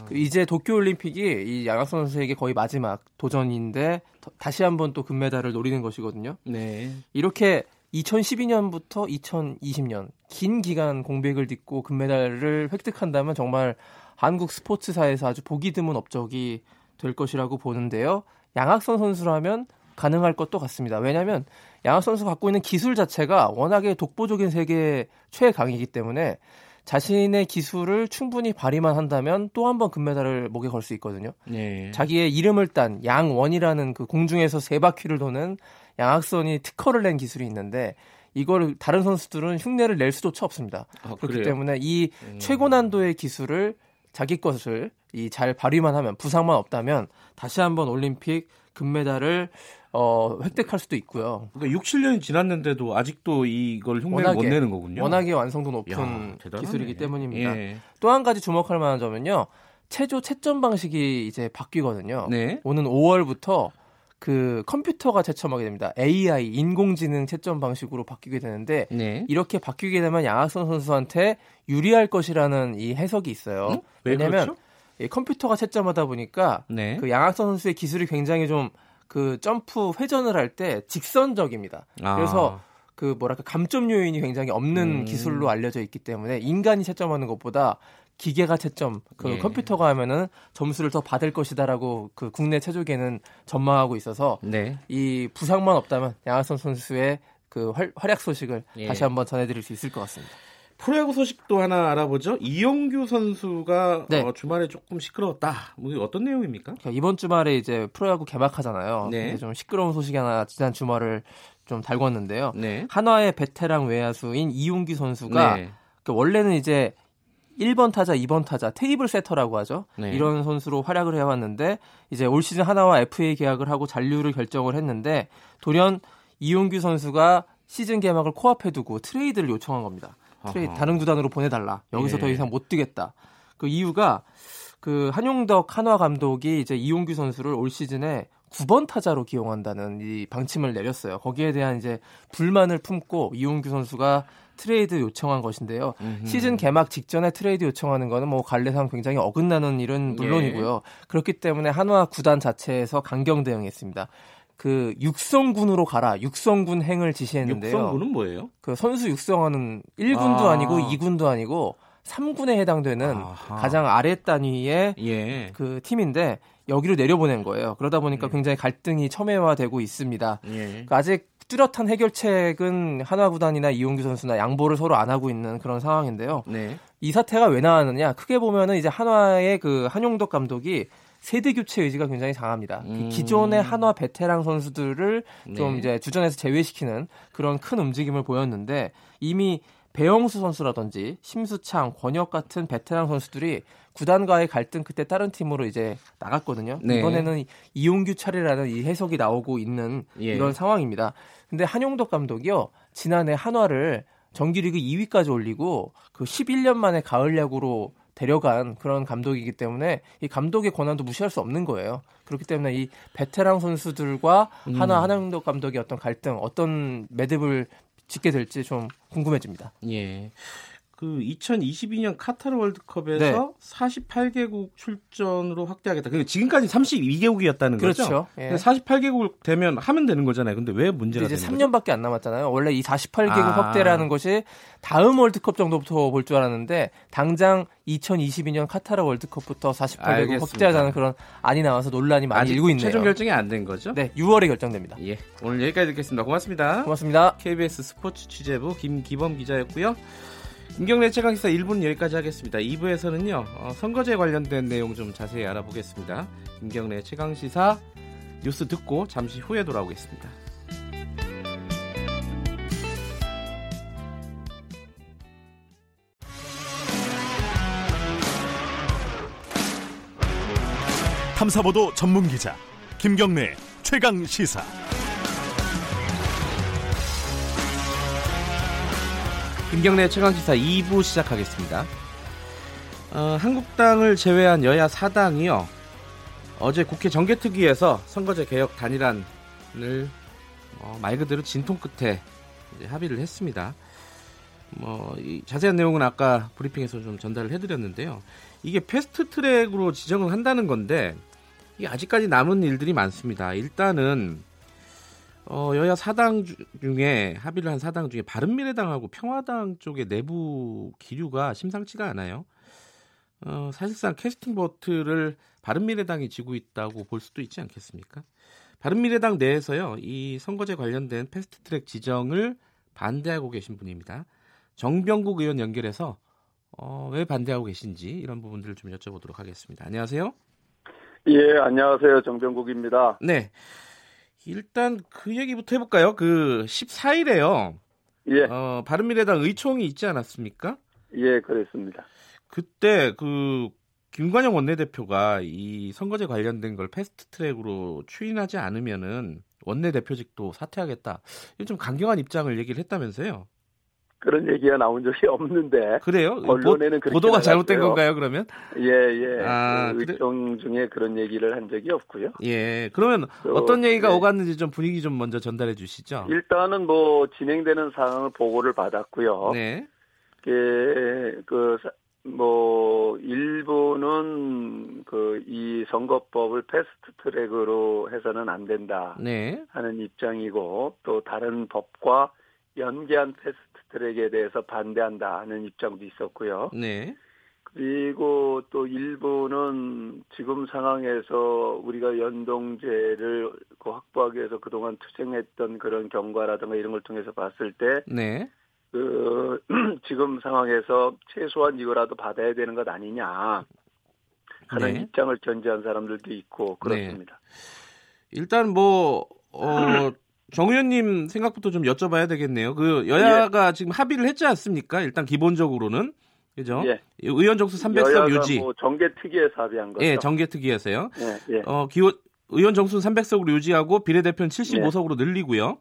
Speaker 7: 그 이제 도쿄 올림픽이 이 양학선 선수에게 거의 마지막 도전인데 다시 한번 또 금메달을 노리는 것이거든요. 네. 이렇게 2012년부터 2020년 긴 기간 공백을 딛고 금메달을 획득한다면 정말 한국 스포츠사에서 아주 보기 드문 업적이 될 것이라고 보는데요. 양학선 선수라면 가능할 것도 같습니다. 왜냐하면 양학 선수 갖고 있는 기술 자체가 워낙에 독보적인 세계 최강이기 때문에 자신의 기술을 충분히 발휘만 한다면 또 한 번 금메달을 목에 걸 수 있거든요. 네. 자기의 이름을 딴 양원이라는 그 공중에서 세 바퀴를 도는 양학선이 특허를 낸 기술이 있는데 이걸 다른 선수들은 흉내를 낼 수조차 없습니다. 아, 그렇기 그래요? 때문에 이 음. 최고 난도의 기술을 자기 것을 이 잘 발휘만 하면 부상만 없다면 다시 한번 올림픽 금메달을 어, 획득할 수도 있고요.
Speaker 2: 그러니까 6, 7년이 지났는데도 아직도 이걸 흉내를 워낙에, 못 내는 거군요.
Speaker 7: 워낙에 완성도 높은 야, 기술이기 때문입니다. 예. 또한 가지 주목할 만한 점은요. 체조 채점 방식이 이제 바뀌거든요. 네. 오는 5월부터 그 컴퓨터가 채점하게 됩니다. AI 인공지능 채점 방식으로 바뀌게 되는데 네. 이렇게 바뀌게 되면 양학선 선수한테 유리할 것이라는 이 해석이 있어요. 음? 왜냐하면 그렇죠? 이 컴퓨터가 채점하다 보니까 네. 그 양학선 선수의 기술이 굉장히 좀 그 점프 회전을 할 때 직선적입니다. 아. 그래서 그 뭐랄까 감점 요인이 굉장히 없는 음. 기술로 알려져 있기 때문에 인간이 채점하는 것보다 기계가 채점, 그 예. 컴퓨터가 하면은 점수를 더 받을 것이다라고 그 국내 체조계는 전망하고 있어서 네. 이 부상만 없다면 양하선 선수의 그 활, 활약 소식을 예. 다시 한번 전해드릴 수 있을 것 같습니다.
Speaker 2: 프로야구 소식도 하나 알아보죠. 이용규 선수가 네. 어, 주말에 조금 시끄러웠다. 뭐 어떤 내용입니까?
Speaker 7: 그러니까 이번 주말에 이제 프로야구 개막하잖아요. 네. 좀 시끄러운 소식이 하나 지난 주말을 좀 달궜는데요. 네. 한화의 베테랑 외야수인 이용규 선수가 네. 그 원래는 이제 1번 타자, 2번 타자, 테이블 세터라고 하죠. 네. 이런 선수로 활약을 해왔는데 이제 올 시즌 한화와 FA 계약을 하고 잔류를 결정을 했는데 돌연 이용규 선수가 시즌 개막을 코앞에 두고 트레이드를 요청한 겁니다. 트레이드 다른 구단으로 보내달라. 여기서 예. 더 이상 못 뛰겠다. 그 이유가 그 한용덕 한화 감독이 이제 이용규 선수를 올 시즌에 9번 타자로 기용한다는 이 방침을 내렸어요. 거기에 대한 이제 불만을 품고 이용규 선수가 트레이드 요청한 것인데요. 음흠. 시즌 개막 직전에 트레이드 요청하는 거는 뭐 관례상 굉장히 어긋나는 일은 물론이고요. 예. 그렇기 때문에 한화 구단 자체에서 강경 대응했습니다. 그 육성군으로 가라. 육성군 행을 지시했는데요.
Speaker 2: 육성군은 뭐예요?
Speaker 7: 그 선수 육성하는 1군도 아. 아니고 2군도 아니고 3군에 해당되는 아하. 가장 아래 단위의 예. 그 팀인데 여기로 내려보낸 거예요. 그러다 보니까 음. 굉장히 갈등이 첨예화되고 있습니다. 예. 그러니까 아직 뚜렷한 해결책은 한화 구단이나 이용규 선수나 양보를 서로 안 하고 있는 그런 상황인데요. 네. 이 사태가 왜 나왔느냐? 크게 보면은 이제 한화의 그 한용덕 감독이 세대 교체 의지가 굉장히 강합니다. 그 음. 기존의 한화 베테랑 선수들을 네. 좀 이제 주전에서 제외시키는 그런 큰 움직임을 보였는데 이미 배영수 선수라든지 심수창, 권혁 같은 베테랑 선수들이 구단과의 갈등 끝에 다른 팀으로 이제 나갔거든요. 네. 이번에는 이용규 차례라는 이 해석이 나오고 있는 예. 이런 상황입니다. 근데 한용덕 감독이요. 지난해 한화를 정규리그 2위까지 올리고 그 11년 만에 가을 야구로 데려간 그런 감독이기 때문에 이 감독의 권한도 무시할 수 없는 거예요. 그렇기 때문에 이 베테랑 선수들과 음. 하나 한양덕 감독의 어떤 갈등, 어떤 매듭을 짓게 될지 좀 궁금해집니다.
Speaker 2: 예. 그 2022년 카타르 월드컵에서 네. 48개국 출전으로 확대하겠다. 그러니까 지금까지 32개국이었다는
Speaker 7: 그렇죠.
Speaker 2: 거죠.
Speaker 7: 예.
Speaker 2: 48개국 되면 하면 되는 거잖아요. 근데 왜 문제가
Speaker 7: 이제
Speaker 2: 되는
Speaker 7: 3년밖에
Speaker 2: 거죠?
Speaker 7: 안 남았잖아요. 원래 이 48개국 아. 확대라는 것이 다음 월드컵 정도부터 볼 줄 알았는데 당장 2022년 카타르 월드컵부터 48개국 알겠습니다. 확대하자는 그런 안이 나와서 논란이 많이 일고 있네요.
Speaker 2: 최종 결정이 안 된 거죠?
Speaker 7: 네, 6월에 결정됩니다.
Speaker 2: 예. 오늘 여기까지 듣겠습니다. 고맙습니다.
Speaker 7: 고맙습니다.
Speaker 2: KBS 스포츠 취재부 김기범 기자였고요. 김경래 최강기사 1부는 여기까지 하겠습니다. 2부에서는요 어, 선거제 관련된 내용 좀 자세히 알아보겠습니다. 김경래 최강시사 뉴스 듣고 잠시 후에 돌아오겠습니다.
Speaker 1: 탐사보도 전문 기자 김경래 최강 시사.
Speaker 2: 김경래 최강시사 2부 시작하겠습니다. 어, 한국당을 제외한 여야 4당이요. 어제 국회 정개특위에서 선거제 개혁 단일안을 어, 말 그대로 진통 끝에 합의를 했습니다. 뭐 자세한 내용은 아까 브리핑에서 좀 전달을 해드렸는데요. 이게 패스트 트랙으로 지정을 한다는 건데 아직까지 남은 일들이 많습니다. 일단은 어, 여야 4당 중에 합의를 한 4당 중에 바른미래당하고 평화당 쪽의 내부 기류가 심상치가 않아요. 어, 사실상 캐스팅 보트를 바른미래당이 지고 있다고 볼 수도 있지 않겠습니까? 바른미래당 내에서요, 이 선거제 관련된 패스트트랙 지정을 반대하고 계신 분입니다. 정병국 의원 연결해서 어, 왜 반대하고 계신지 이런 부분들을 좀 여쭤보도록 하겠습니다. 안녕하세요.
Speaker 8: 예, 안녕하세요. 정병국입니다.
Speaker 2: 네. 일단 그 얘기부터 해볼까요? 그 14일에요.
Speaker 8: 예.
Speaker 2: 어, 바른미래당 의총이 있지 않았습니까?
Speaker 8: 예, 그랬습니다.
Speaker 2: 그때 그 김관영 원내대표가 이 선거제 관련된 걸 패스트 트랙으로 추인하지 않으면은 원내대표직도 사퇴하겠다. 좀 강경한 입장을 얘기를 했다면서요?
Speaker 8: 그런 얘기가 나온 적이 없는데.
Speaker 2: 그래요?
Speaker 8: 언론에는
Speaker 2: 보, 도가 잘못된 건가요, 그러면?
Speaker 8: 예, 예. 아, 그 의총 그래... 중에 그런 얘기를 한 적이 없고요.
Speaker 2: 예. 그러면 어떤 얘기가 네. 오갔는지 좀 분위기 좀 먼저 전달해 주시죠.
Speaker 8: 일단은 뭐 진행되는 상황을 보고를 받았고요.
Speaker 2: 네.
Speaker 8: 그, 그, 뭐, 일부는 그 이 선거법을 패스트 트랙으로 해서는 안 된다.
Speaker 2: 네.
Speaker 8: 하는 입장이고 또 다른 법과 연계한 패스트 트랙에 대해서 반대한다는 입장도 있었고요.
Speaker 2: 네.
Speaker 8: 그리고 또 일부는 지금 상황에서 우리가 연동제를 그 확보하기 위해서 그동안 투쟁했던 그런 경과라든가 이런 걸 통해서 봤을 때,
Speaker 2: 네.
Speaker 8: 그 지금 상황에서 최소한 이거라도 받아야 되는 것 아니냐 하는 네. 입장을 견지한 사람들도 있고 그렇습니다.
Speaker 2: 네. 일단 뭐 어, 정 의원님 생각부터 좀 여쭤봐야 되겠네요. 그 여야가 예. 지금 합의를 했지 않습니까? 일단 기본적으로는 그죠? 예. 의원 정수 300석 유지.
Speaker 8: 뭐 정계 특위에서 합의한 거죠.
Speaker 2: 예, 정계 특위에서요.
Speaker 8: 예, 예.
Speaker 2: 어, 기호, 의원 정수는 300석으로 유지하고 비례대표는 75석으로 예. 늘리고요.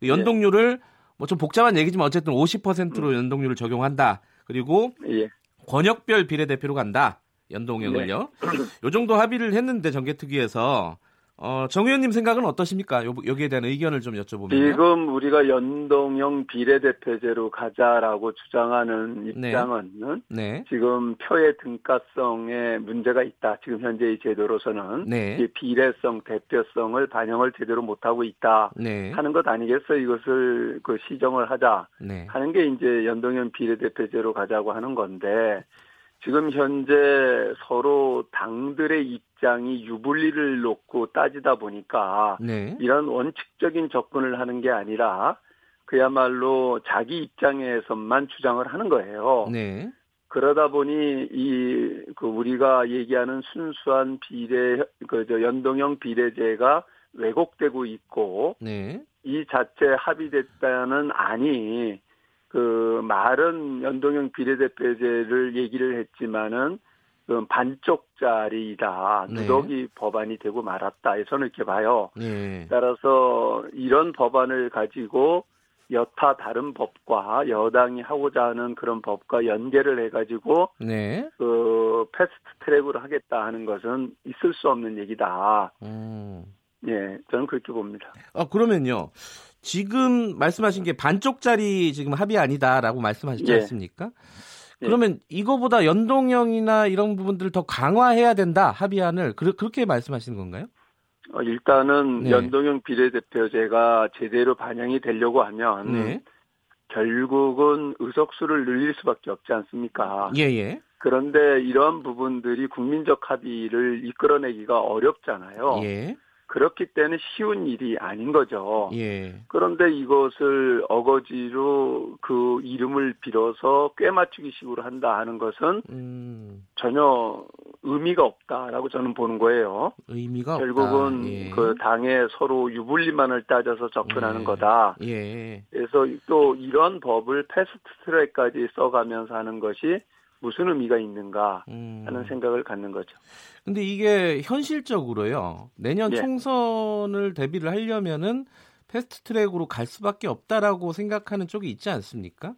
Speaker 2: 그 연동률을 뭐 좀 복잡한 얘기지만 어쨌든 50%로 음. 연동률을 적용한다. 그리고
Speaker 8: 예.
Speaker 2: 권역별 비례대표로 간다. 연동형을요. 네. 요 정도 합의를 했는데 정계 특위에서 어, 정 의원님 생각은 어떠십니까? 요, 여기에 대한 의견을 좀 여쭤보면.
Speaker 8: 지금 우리가 연동형 비례대표제로 가자라고 주장하는 입장은
Speaker 2: 네. 네.
Speaker 8: 지금 표의 등가성에 문제가 있다. 지금 현재의 제도로서는
Speaker 2: 네.
Speaker 8: 비례성, 대표성을 반영을 제대로 못하고 있다
Speaker 2: 네.
Speaker 8: 하는 것 아니겠어? 이것을 그 시정을 하자
Speaker 2: 네.
Speaker 8: 하는 게 이제 연동형 비례대표제로 가자고 하는 건데 지금 현재 서로 당들의 입장이 유불리를 놓고 따지다 보니까
Speaker 2: 네.
Speaker 8: 이런 원칙적인 접근을 하는 게 아니라 그야말로 자기 입장에서만 주장을 하는 거예요.
Speaker 2: 네.
Speaker 8: 그러다 보니 이 그 우리가 얘기하는 순수한 비례 그저 연동형 비례제가 왜곡되고 있고
Speaker 2: 네.
Speaker 8: 이 자체 합의됐다는 안이 그 말은 연동형 비례대표제를 얘기를 했지만은 그 반쪽짜리다 네. 누더기 법안이 되고 말았다. 저는 이렇게 봐요.
Speaker 2: 네.
Speaker 8: 따라서 이런 법안을 가지고 여타 다른 법과 여당이 하고자 하는 그런 법과 연계를 해가지고
Speaker 2: 네.
Speaker 8: 그 패스트 트랙으로 하겠다 하는 것은 있을 수 없는 얘기다.
Speaker 2: 음.
Speaker 8: 예, 저는 그렇게 봅니다.
Speaker 2: 아 그러면요. 지금 말씀하신 게 반쪽짜리 지금 합의 아니다라고 말씀하시지 예. 않습니까? 예. 그러면 이거보다 연동형이나 이런 부분들을 더 강화해야 된다 합의안을 그, 렇게 말씀하시는 건가요?
Speaker 8: 어, 일단은 네. 연동형 비례대표제가 제대로 반영이 되려고 하면 네. 결국은 의석수를 늘릴 수밖에 없지 않습니까?
Speaker 2: 예, 예.
Speaker 8: 그런데 이런 부분들이 국민적 합의를 이끌어내기가 어렵잖아요. 예. 그렇기 때문에 쉬운 일이 아닌 거죠. 예. 그런데 이것을 어거지로 그 이름을 빌어서 꽤 맞추기식으로 한다 하는 것은 음. 전혀 의미가 없다라고 저는 보는 거예요.
Speaker 2: 의미가
Speaker 8: 결국은 예. 그 당에 서로 유불리만을 따져서 접근하는 예. 거다. 예. 그래서 또 이런 법을 패스트트랙까지 써가면서 하는 것이 무슨 의미가 있는가 음. 하는 음. 생각을 갖는 거죠.
Speaker 2: 근데 이게 현실적으로요. 내년 예. 총선을 대비를 하려면은 패스트 트랙으로 갈 수밖에 없다라고 생각하는 쪽이 있지 않습니까?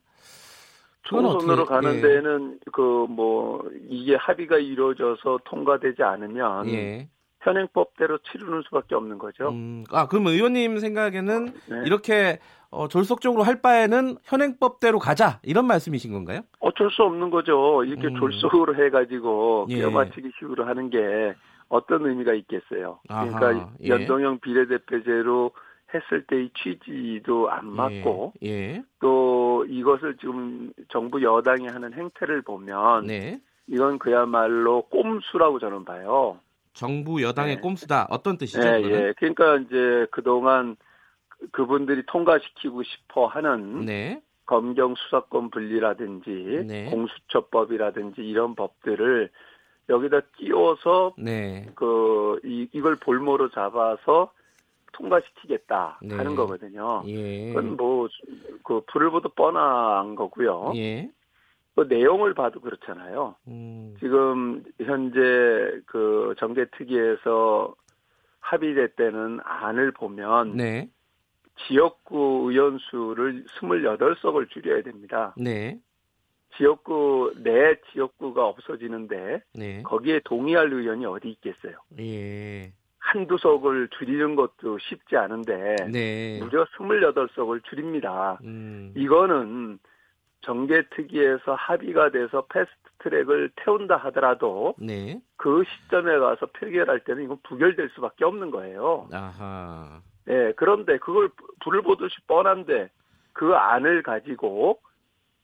Speaker 8: 총선으로 가는 예. 데에는 그 뭐 이게 합의가 이루어져서 통과되지 않으면 예. 현행법대로 치르는 수밖에 없는 거죠. 음,
Speaker 2: 아, 그럼 의원님 생각에는 네. 이렇게 어, 졸속적으로 할 바에는 현행법대로 가자 이런 말씀이신 건가요?
Speaker 8: 어쩔 수 없는 거죠. 이렇게 음. 졸속으로 해가지고 예. 껴맞추기 식으로 하는 게 어떤 의미가 있겠어요. 그러니까 아하, 예. 연동형 비례대표제로 했을 때의 취지도 안 맞고 예. 예. 또 이것을 지금 정부 여당이 하는 행태를 보면 네. 이건 그야말로 꼼수라고 저는 봐요.
Speaker 2: 정부 여당의 네. 꼼수다. 어떤 뜻이죠?
Speaker 8: 네, 예. 그러니까 이제 그동안 그분들이 통과시키고 싶어 하는 네. 검경 수사권 분리라든지 네. 공수처법이라든지 이런 법들을 여기다 끼워서 네. 그 이, 이걸 볼모로 잡아서 통과시키겠다 네. 하는 거거든요. 예. 그건 뭐그 불을 보도 뻔한 거고요. 예. 그 내용을 봐도 그렇잖아요. 음. 지금 현재 그 정계특위에서 합의됐다는 안을 보면 네. 지역구 의원 수를 28석을 줄여야 됩니다. 네. 지역구 내 지역구가 없어지는데 네. 거기에 동의할 의원이 어디 있겠어요? 예. 한두 석을 줄이는 것도 쉽지 않은데 네. 무려 28석을 줄입니다. 음. 이거는 정개특위에서 합의가 돼서 패스트 트랙을 태운다 하더라도 네. 그 시점에 가서 표결할 때는 이건 부결될 수밖에 없는 거예요. 아하. 네, 그런데 그걸 불을 보듯이 뻔한데 그 안을 가지고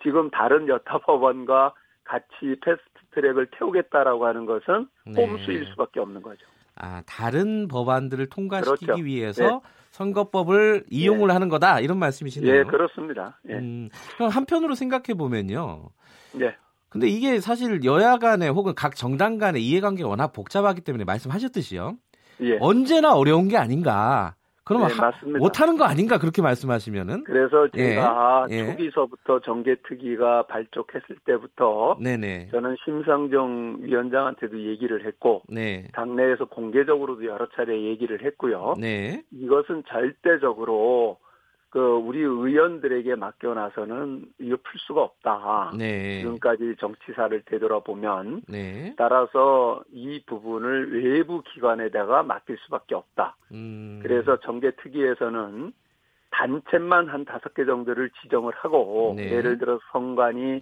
Speaker 8: 지금 다른 여타 법안과 같이 패스트 트랙을 태우겠다라고 하는 것은 네. 꼼수일 수밖에 없는 거죠.
Speaker 2: 아, 다른 법안들을 통과시키기 그렇죠. 위해서 네. 선거법을 이용을 예. 하는 거다 이런 말씀이시네요.
Speaker 8: 예, 그렇습니다. 예. 음,
Speaker 2: 한편으로 생각해 보면요. 예. 근데 이게 사실 여야 간에 혹은 각 정당 간의 이해관계가 워낙 복잡하기 때문에 말씀하셨듯이요. 예. 언제나 어려운 게 아닌가. 그러면 네, 못하는 거 아닌가 그렇게 말씀하시면은
Speaker 8: 그래서 제가 예, 예. 초기서부터 정계특위가 발족했을 때부터 네네. 저는 심상정 위원장한테도 얘기를 했고 네. 당내에서 공개적으로도 여러 차례 얘기를 했고요. 네. 이것은 절대적으로 그 우리 의원들에게 맡겨놔서는 이거 풀 수가 없다. 네. 지금까지 정치사를 되돌아보면 네. 따라서 이 부분을 외부 기관에다가 맡길 수밖에 없다. 음. 그래서 정계 특위에서는 단체만 한 다섯 개 정도를 지정을 하고 네. 예를 들어 성관이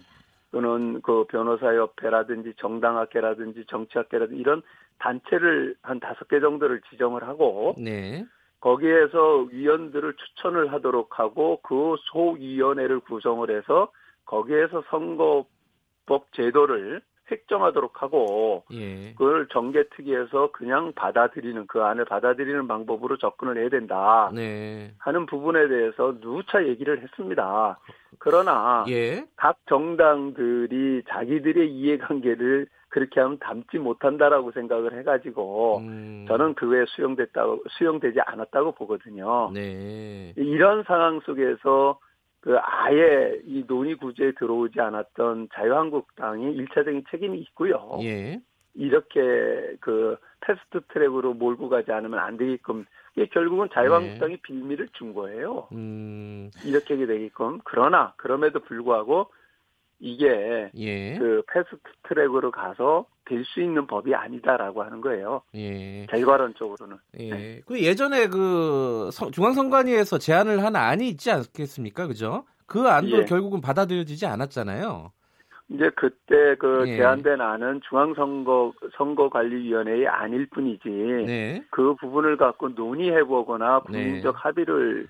Speaker 8: 또는 그 변호사협회라든지 정당학회라든지 정치학회라든지 이런 단체를 한 다섯 개 정도를 지정을 하고 네. 거기에서 위원들을 추천을 하도록 하고 그 소위원회를 구성을 해서 거기에서 선거법 제도를 획정하도록 하고 예. 그걸 정계특위에서 그냥 받아들이는 그 안을 받아들이는 방법으로 접근을 해야 된다 네. 하는 부분에 대해서 누차 얘기를 했습니다. 그러나 예. 각 정당들이 자기들의 이해관계를 그렇게 하면 담지 못한다라고 생각을 해가지고 음. 저는 그거에 수용됐다고 수용되지 않았다고 보거든요. 네. 이런 상황 속에서 그 아예 이 논의 구조에 들어오지 않았던 자유한국당이 일차적인 책임이 있고요. 예. 이렇게 그 fast track으로 몰고 가지 않으면 안 되게끔 이게 결국은 자유한국당이 네. 빌미를 준 거예요. 음. 이렇게 되게끔 그러나 그럼에도 불구하고 이게 예. 그 fast track으로 가서 될 수 있는 법이 아니다라고 하는 거예요. 예. 결과론적으로는.
Speaker 2: 예. 네. 그 예전에 그 중앙선관위에서 제안을 한 안이 있지 않겠습니까? 그죠? 그 안도 예. 결국은 받아들여지지 않았잖아요.
Speaker 8: 이제 그때 그 예. 제안된 안은 중앙선거 선거관리위원회의 안일 뿐이지 네. 그 부분을 갖고 논의해 보거나 국민적 네. 합의를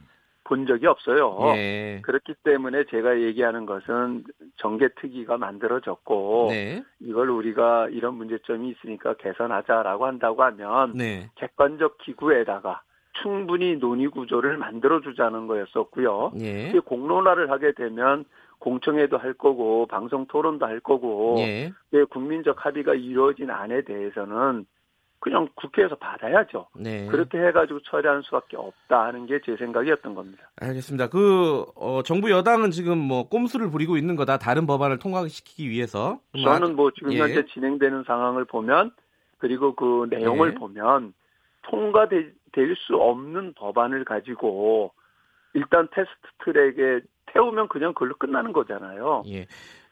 Speaker 8: 본 적이 없어요. 예. 그렇기 때문에 제가 얘기하는 것은 정계특위가 만들어졌고 네. 이걸 우리가 이런 문제점이 있으니까 개선하자라고 한다고 하면 네. 객관적 기구에다가 충분히 논의 구조를 만들어 주자는 거였었고요. 예. 공론화를 하게 되면 공청회도 할 거고 방송 토론도 할 거고 예. 국민적 합의가 이루어진 안에 대해서는 그냥 국회에서 받아야죠. 네. 그렇게 해가지고 처리하는 수밖에 없다 하는 게 제 생각이었던 겁니다.
Speaker 2: 알겠습니다. 그 어, 정부 여당은 지금 뭐 꼼수를 부리고 있는 거다. 다른 법안을 통과시키기 위해서.
Speaker 8: 저는 뭐 지금 예. 현재 진행되는 상황을 보면 그리고 그 내용을 예. 보면 통과될 수 없는 법안을 가지고 일단 fast track에 태우면 그냥 그걸로 끝나는 거잖아요. 예.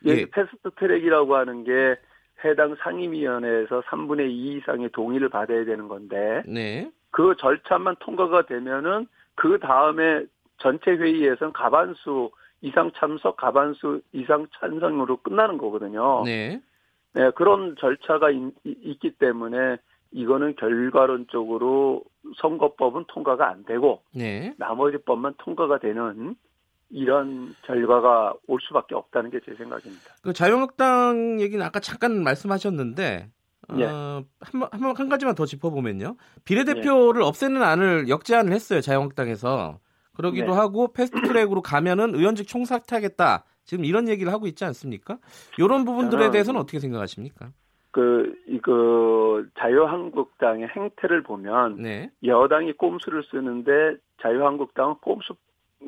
Speaker 8: 예. fast track이라고 하는 게 해당 상임위원회에서 3분의 2 이상의 동의를 받아야 되는 건데 네. 그 절차만 통과가 되면은 그 다음에 전체 회의에서는 과반수 이상 참석, 과반수 이상 찬성으로 끝나는 거거든요. 네. 네 그런 절차가 있, 있기 때문에 이거는 결과론적으로 선거법은 통과가 안 되고 네. 나머지 법만 통과가 되는 이런 결과가 올 수밖에 없다는 게 제 생각입니다.
Speaker 2: 그 자유한국당 얘기는 아까 잠깐 말씀하셨는데 예. 어, 한, 한, 한 가지만 더 짚어보면요. 비례대표를 예. 없애는 안을 역제안을 했어요. 자유한국당에서. 그러기도 네. 하고 패스트트랙으로 가면은 의원직 총사퇴하겠다. 지금 이런 얘기를 하고 있지 않습니까? 이런 부분들에 대해서는 어떻게 생각하십니까?
Speaker 8: 그, 이거, 자유한국당의 행태를 보면, 네. 여당이 꼼수를 쓰는데, 자유한국당은 꼼수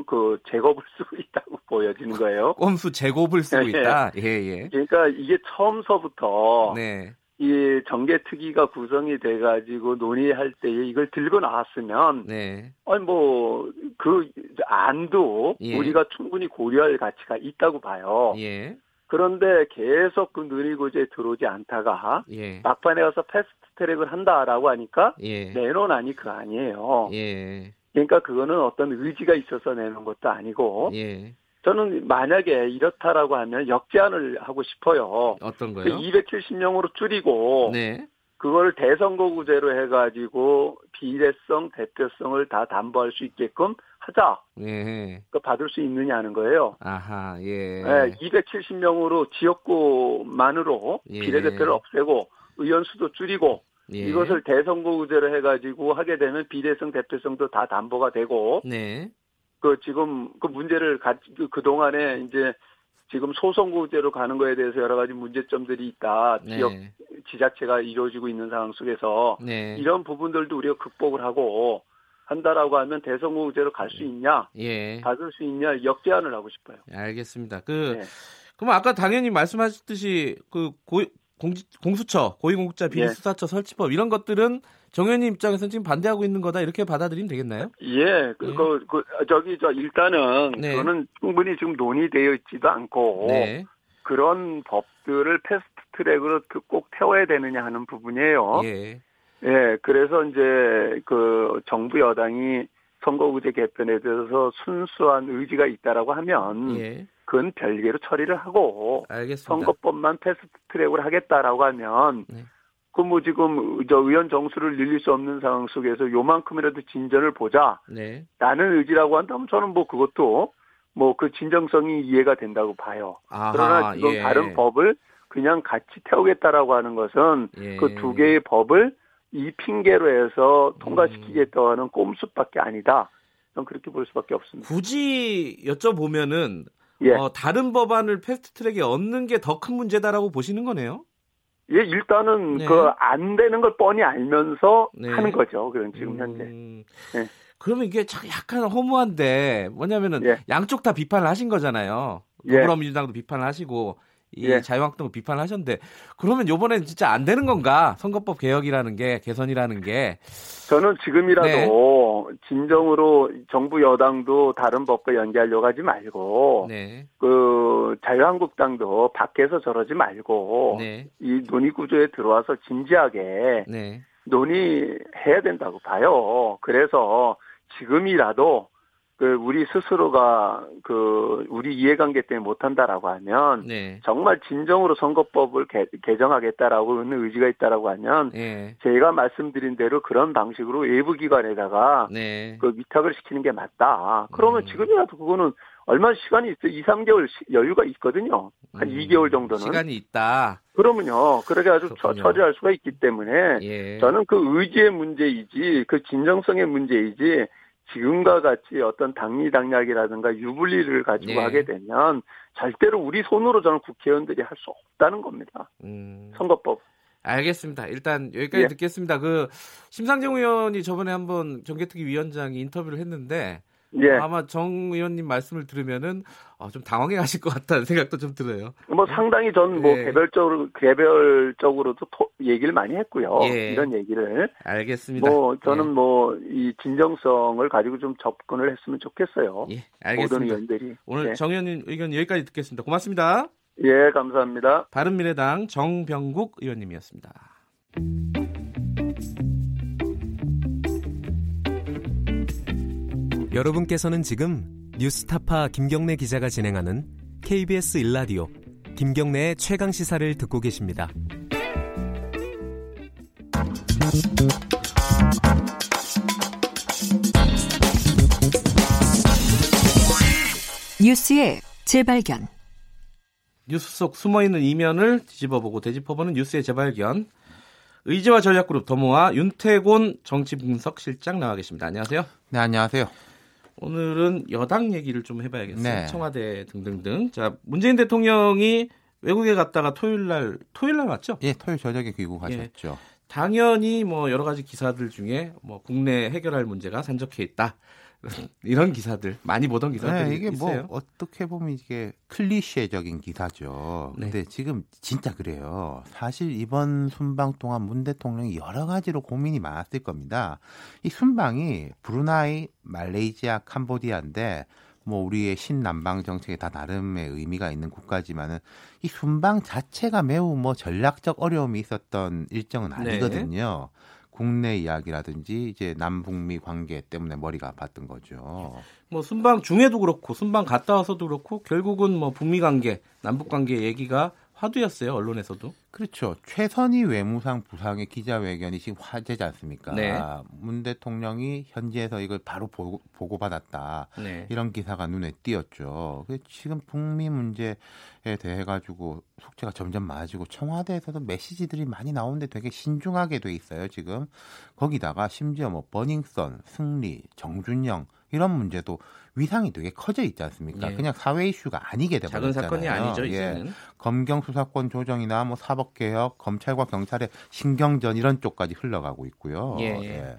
Speaker 8: 그 제곱을 쓰고 있다고 보여지는 거예요.
Speaker 2: 꼼수 제곱을 쓰고 예, 예. 있다. 예, 예.
Speaker 8: 그러니까 이게 처음서부터 네. 이 정계특위가 구성이 돼가지고 논의할 때에 이걸 들고 나왔으면, 네. 아니 뭐 그 안도 예. 우리가 충분히 고려할 가치가 있다고 봐요. 예. 그런데 계속 그 논의구조에 들어오지 않다가 예. 막판에 가서 패스트 트랙을 한다라고 하니까 예. 내놓으니 그 아니에요. 예. 그러니까 그거는 어떤 의지가 있어서 내는 것도 아니고 예. 저는 만약에 이렇다라고 하면 역제안을 하고 싶어요.
Speaker 2: 어떤 거요? 그
Speaker 8: 270명으로 줄이고 네. 그걸 대선거구제로 해가지고 비례성, 대표성을 다 담보할 수 있게끔 하자. 예. 그 받을 수 있느냐는 거예요.
Speaker 2: 아하, 예.
Speaker 8: 네, 270명으로 지역구만으로 예. 비례대표를 없애고 의원 수도 줄이고 예. 이것을 대선거구제로 해가지고 하게 되면 비례성 대표성도 다 담보가 되고 네. 그 지금 그 문제를 그, 그 동안에 이제 지금 소선거구제로 가는 거에 대해서 여러 가지 문제점들이 있다. 네. 지역 지자체가 이루어지고 있는 상황 속에서 네. 이런 부분들도 우리가 극복을 하고 한다라고 하면 대선거구제로 갈 수 있냐? 예. 받을 수 있냐? 역제안을 하고 싶어요.
Speaker 2: 알겠습니다. 그 네. 그럼 아까 당연히 말씀하셨듯이 그 고, 공, 수 처 고위공직자 비리수사처 예. 설치법 이런 것들은 정 의원님 입장에서는 지금 반대하고 있는 거다 이렇게 받아들이면 되겠나요?
Speaker 8: 예, 그, 예. 그, 그 저기 저 일단은 네. 그거는 충분히 지금 논의되어 있지도 않고 네. 그런 법들을 fast track으로 그 꼭 태워야 되느냐 하는 부분이에요. 예. 예, 그래서 이제 그 정부 여당이 선거구제 개편에 대해서 순수한 의지가 있다라고 하면 예. 그건 별개로 처리를 하고 알겠습니다. 선거법만 패스트 트랙을 하겠다라고 하면 네. 그뭐 지금 저 의원 정수를 늘릴 수 없는 상황 속에서 요만큼이라도 진전을 보자. 네. 라는 의지라고 한다면 저는 뭐 그것도 뭐 그 진정성이 이해가 된다고 봐요. 아하, 그러나 지금 예. 다른 법을 그냥 같이 태우겠다라고 하는 것은 예. 그두 개의 법을 이 핑계로 해서 통과시키겠다고 하는 꼼수밖에 아니다. 저는 그렇게 볼 수밖에 없습니다.
Speaker 2: 굳이 여쭤보면은 예. 어, 다른 법안을 패스트트랙에 얻는 게 더 큰 문제다라고 보시는 거네요.
Speaker 8: 예, 일단은 네. 그안 되는 걸 뻔히 알면서 네. 하는 거죠. 그런 지금 음... 현재. 네.
Speaker 2: 그러면 이게 약간 허무한데 뭐냐면은 예. 양쪽 다 비판을 하신 거잖아요. 예. 더불어민주당도 비판을 하시고 이 예. 자유한국당 비판을 하셨는데 그러면 요번엔 진짜 안 되는 건가? 선거법 개혁이라는 게 개선이라는 게
Speaker 8: 저는 지금이라도 네. 진정으로 정부 여당도 다른 법과 연계하려고 하지 말고 네. 그 자유한국당도 밖에서 저러지 말고 네. 이 논의 구조에 들어와서 진지하게 네. 논의해야 된다고 봐요. 그래서 지금이라도 그 우리 스스로가 그 우리 이해관계 때문에 못한다라고 하면 네. 정말 진정으로 선거법을 개, 정하겠다라고 하는 의지가 있다라고 하면 네. 제가 말씀드린 대로 그런 방식으로 외부 기관에다가 네. 그 위탁을 시키는 게 맞다. 그러면 음. 지금이라도 그거는 얼마 시간이 있어요? 2, 3개월 여유가 있거든요. 한 음. 2개월 정도는.
Speaker 2: 시간이 있다.
Speaker 8: 그러면요. 그렇게 아주 처, 처리할 수가 있기 때문에 예. 저는 그 의지의 문제이지 그 진정성의 문제이지 지금과 같이 어떤 당리당략이라든가 유불리를 가지고 네. 하게 되면 절대로 우리 손으로 저는 국회의원들이 할 수 없다는 겁니다. 음. 선거법.
Speaker 2: 알겠습니다. 일단 여기까지 예. 듣겠습니다. 그 심상정 의원이 저번에 한번 정개특위 위원장이 인터뷰를 했는데 예. 아마 정 의원님 말씀을 들으면은 어, 좀 당황해하실 것 같다는 생각도 좀 들어요.
Speaker 8: 뭐 상당히 전뭐 예. 개별적으로 개별적으로도 토, 얘기를 많이 했고요. 예. 이런 얘기를
Speaker 2: 알겠습니다.
Speaker 8: 뭐 저는 예. 뭐이 진정성을 가지고 좀 접근을 했으면 좋겠어요.
Speaker 2: 예, 알겠습니다. 모든 의원들이 오늘 예. 정 의원님 의견 여기까지 듣겠습니다. 고맙습니다.
Speaker 8: 예, 감사합니다.
Speaker 2: 바른미래당 정병국 의원님이었습니다.
Speaker 4: 여러분께서는 지금 뉴스타파 김경래 기자가 진행하는 KBS 일라디오 김경래의 최강 시사를 듣고 계십니다.
Speaker 6: 뉴스의 재발견.
Speaker 2: 뉴스 속 숨어있는 이면을 뒤집어보고 되짚어보는 뉴스의 재발견. 의제와 전략그룹 더모아 윤태곤 정치분석실장 나와 계십니다. 안녕하세요.
Speaker 9: 네, 안녕하세요.
Speaker 2: 오늘은 여당 얘기를 좀 해봐야겠어요. 네. 청와대 등등등. 자, 문재인 대통령이 외국에 갔다가 토요일 날 토요일 날 맞죠?
Speaker 9: 예, 토요일 저녁에 귀국하셨죠. 예.
Speaker 2: 당연히 뭐 여러 가지 기사들 중에 뭐 국내 해결할 문제가 산적해 있다. 이런 기사들 많이 보던 기사들이 네,
Speaker 9: 이게
Speaker 2: 뭐 있어요.
Speaker 9: 뭐 어떻게 보면 이게 클리셰적인 기사죠. 네. 근데 지금 진짜 그래요. 사실 이번 순방 동안 문 대통령이 여러 가지로 고민이 많았을 겁니다. 이 순방이 브루나이, 말레이시아, 캄보디아인데 뭐 우리의 신남방 정책에 다 나름의 의미가 있는 국가지만은 이 순방 자체가 매우 뭐 전략적 어려움이 있었던 일정은 네. 아니거든요. 네. 국내 이야기라든지 이제 남북미 관계 때문에 머리가 아팠던 거죠.
Speaker 2: 뭐 순방 중에도 그렇고 순방 갔다 와서도 그렇고 결국은 뭐 북미 관계, 남북 관계 얘기가 화두였어요 언론에서도.
Speaker 9: 그렇죠. 최선희 외무상 부상의 기자회견이 지금 화제지 않습니까? 네. 문 대통령이 현지에서 이걸 바로 보고, 보고받았다. 네. 이런 기사가 눈에 띄었죠. 지금 북미 문제에 대해 가지고 숙제가 점점 많아지고 청와대에서도 메시지들이 많이 나오는데 되게 신중하게 돼 있어요. 지금 거기다가 심지어 뭐 버닝썬, 승리, 정준영 이런 문제도 위상이 되게 커져 있지 않습니까? 예. 그냥 사회 이슈가 아니게 되버렸잖아요.
Speaker 2: 작은 사건이 아니죠, 예. 이제는. 예.
Speaker 9: 검경 수사권 조정이나 뭐 사법 개혁, 검찰과 경찰의 신경전 이런 쪽까지 흘러가고 있고요. 예. 예.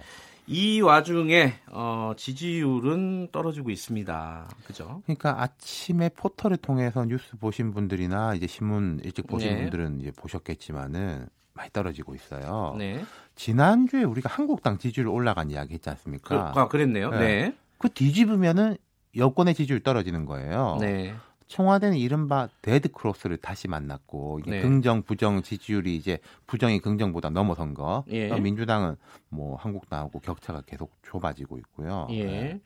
Speaker 2: 이 와중에 어, 지지율은 떨어지고 있습니다. 그죠?
Speaker 9: 그러니까 아침에 포털을 통해서 뉴스 보신 분들이나 이제 신문 일찍 보신 네. 분들은 이제 보셨겠지만은 많이 떨어지고 있어요. 네. 지난주에 우리가 한국당 지지율 올라간 이야기 했지 않습니까?
Speaker 2: 그, 아, 그랬네요. 네. 네.
Speaker 9: 그 뒤집으면은 여권의 지지율 떨어지는 거예요. 네. 청와대는 이른바 dead cross를 다시 만났고 이게 네. 긍정 부정 지지율이 이제 부정이 긍정보다 넘어선 거. 예. 민주당은 뭐 한국당하고 격차가 계속 좁아지고 있고요. 예. 네.